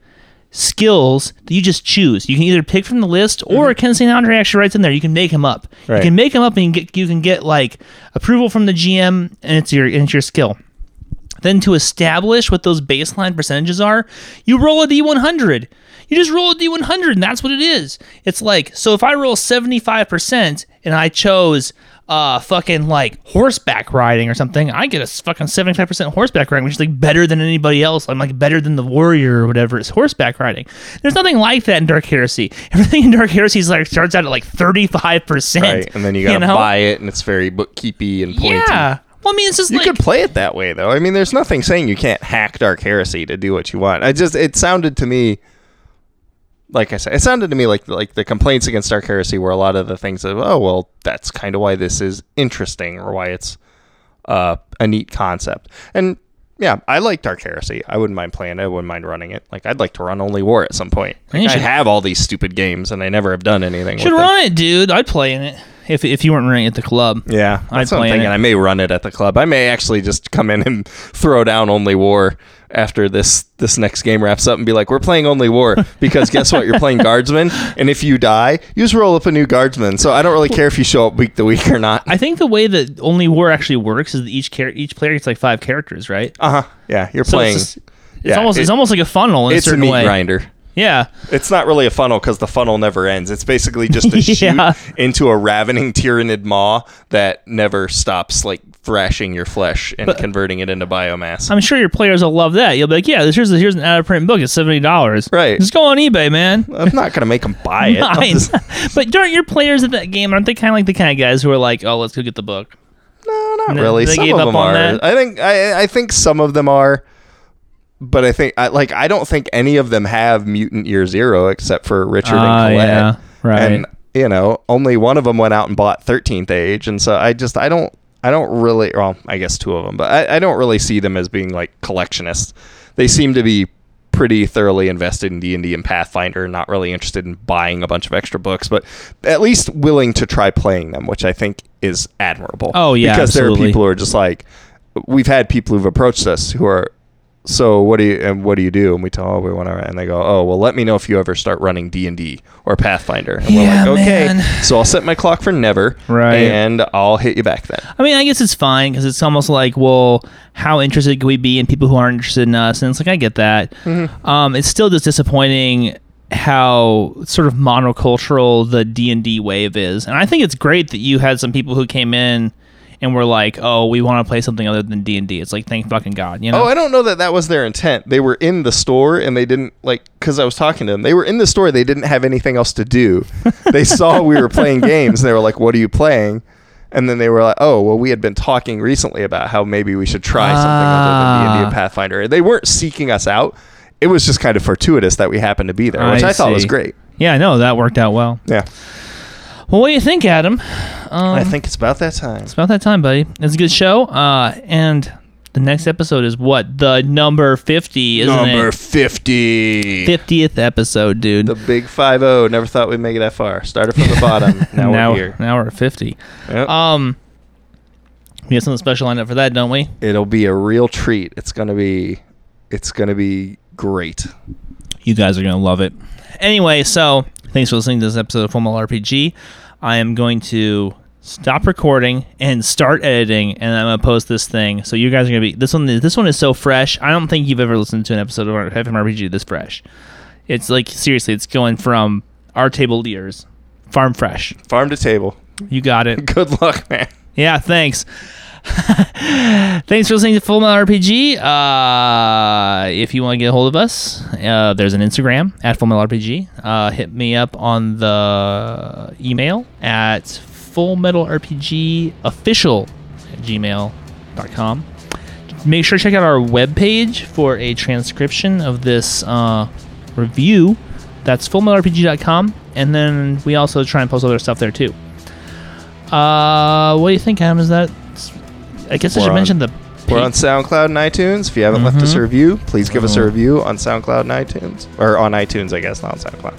skills that you just choose. You can either pick from the list, or Ken St. Andre actually writes in there. You can make them up. Mm-hmm. Right. You can make them up, and you can get you can get like approval from the GM, and it's your and it's your skill. Then to establish what those baseline percentages are, you roll a D100. You just roll a D100, and that's what it is. It's like so if I roll 75% and I chose uh fucking like horseback riding or something, I get a fucking 75% horseback riding, which is like better than anybody else. I'm like better than the warrior or whatever. It's horseback riding. There's nothing like that in Dark Heresy. [LAUGHS] Everything in Dark Heresy is like starts out at like 35%. Right, and then you gotta know? buy it, and it's very bookkeepy and pointy. Yeah. Well, I mean, it's just You like could play it that way, though. I mean, there's nothing saying you can't hack Dark Heresy to do what you want. I just it sounded to me, like I said, it sounded to me like like the complaints against Dark Heresy were a lot of the things of oh well, that's kind of why this is interesting or why it's uh, a neat concept. And yeah, I like Dark Heresy. I wouldn't mind playing it. I wouldn't mind running it. Like I'd like to run Only War at some point. Like, I should- have all these stupid games, and I never have done anything. should with them. run it, dude. I'd play in it if if you weren't running at the club. Yeah, I'd that's what I'm thinking. it. I may run it at the club. I may actually just come in and [LAUGHS] throw down Only War after this this next game wraps up and be like, "We're playing Only War [LAUGHS] because guess what? You're playing Guardsman, and if you die, you just roll up a new Guardsman. So I don't really care if you show up week to week or not. I think the way that Only War actually works is that each char- each player gets like five characters, right? Uh huh. Yeah, you're So playing. it's, just- it's yeah, almost it- it's almost like a funnel in a it's a certain meat way. grinder. Yeah, It's not really a funnel because the funnel never ends. It's basically just a [LAUGHS] Yeah. shoot into a ravening Tyranid maw that never stops, like thrashing your flesh and But- converting it into biomass. I'm sure your players will love that. You'll be like, yeah, this here's here's an out of print book. It's seventy dollars. Right. Just go on eBay, man. I'm not gonna make them buy it. [LAUGHS] Just- [LAUGHS] but aren't your players at that game? Aren't they kind of like the kind of guys who are like, oh, let's go get the book? No, not No, really. they some of them are. that? I think I, I think some of them are, but I think I, like I don't think any of them have mutant year zero except for Richard Ah, and Colette. yeah, right. And you know, only one of them went out and bought Thirteenth Age, and so I just I don't I don't really well I guess two of them, but I, I don't really see them as being like collectionists. They seem to be pretty thoroughly invested in D&D and Pathfinder not really interested in buying a bunch of extra books but at least willing to try playing them which I think is admirable Oh, yeah, because there are people who are just like we've had people who've approached us who are so what do you and what do you do and we tell oh we want to and they go oh well let me know if you ever start running d&d or pathfinder and Yeah, we're like okay man. so i'll set my clock for never Right. and i'll hit you back then I mean, I guess it's fine because it's almost like, well, how interested could we be in people who aren't interested in us? And it's like, I get that. Mm-hmm. Um, it's still just disappointing how sort of monocultural the D and D wave is, and I think it's great that you had some people who came in and were like, "Oh, we want to play something other than D and D." It's like, thank fucking god, you know? oh i don't know that that was their intent they were in the store and they didn't like because i was talking to them they were in the store they didn't have anything else to do [LAUGHS] they saw we were playing games and they were like what are you playing and then they were like, "Oh, well, we had been talking recently about how maybe we should try something other than D&D Ah. and Pathfinder." They weren't seeking us out. It was just kind of fortuitous that we happened to be there, which I, thought was great. Yeah, I know that worked out well. Yeah, Well, what do you think, Adam? Um, I think it's about that time. It's about that time, buddy. It's a good show. Uh, and the next episode is what? The number 50, isn't Number it? fifty, 50th episode, dude. the big five zero. Never thought we'd make it that far. Started from the bottom. Now, [LAUGHS] now, we're here. now we're at 50. Yep. Um, we have something special lined up for that, don't we? It'll be a real treat. It's gonna be, it's gonna be great. You guys are going to love it. Anyway, so thanks for listening to this episode of Formal RPG. I am going to stop recording and start editing, and I'm going to post this thing. So you guys are going to be this one. This one is so fresh. I don't think you've ever listened to an episode of FMRPG this fresh. It's like seriously, it's going from our table to yours, farm fresh. Farm to table. You got it. [LAUGHS] Good luck, man. Yeah, thanks. [LAUGHS] thanks for listening to Full Metal RPG. Uh, if you want to get a hold of us, uh, there's an Instagram at Full Metal RPG. Uh, hit me up on the email at Full Metal RPG official gmail.com. Make sure to check out our webpage for a transcription of this uh, review. That's fullmetalrpg.com. And then we also try and post other stuff there too. Uh, what do you think, Adam? Is that? I guess I should on- mention the. We're on SoundCloud and iTunes. If you haven't left us a Mhm. review, please give us a Oh. review on SoundCloud and iTunes, or on iTunes, I guess, not on SoundCloud,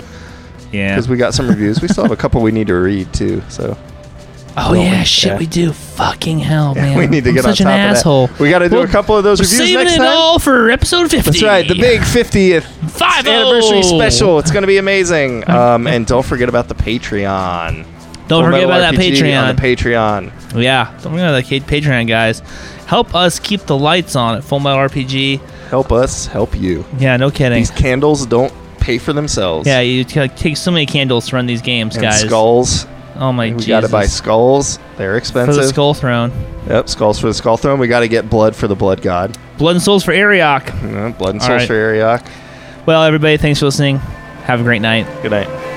yeah. because we got some reviews. We still have a couple we need to read too. So Oh yeah, shit, yeah. we do. Fucking hell, man. we need to I'm get such on an top asshole. of that. We got to do Well, a couple of those We're reviews saving next it time. all for episode fifty. That's right, the big fiftieth anniversary special. It's going to be amazing. Um, and don't forget about the Patreon. Don't forget about that RPG Patreon. On the Patreon. Yeah, don't forget about that Patreon, guys. Help us keep the lights on at Full Metal RPG. Help us help you. Yeah, no kidding. These candles don't pay for themselves. Yeah, you t- take so many candles to run these games, and guys. skulls. Oh my We Jesus. got to buy skulls. They're expensive. for the Skull Throne. Yep, skulls for the skull throne. We got to get blood for the blood god. Blood and Souls for Arioch. Uh, blood and All souls right. for Arioch. Well, everybody, thanks for listening. Have a great night. Good night.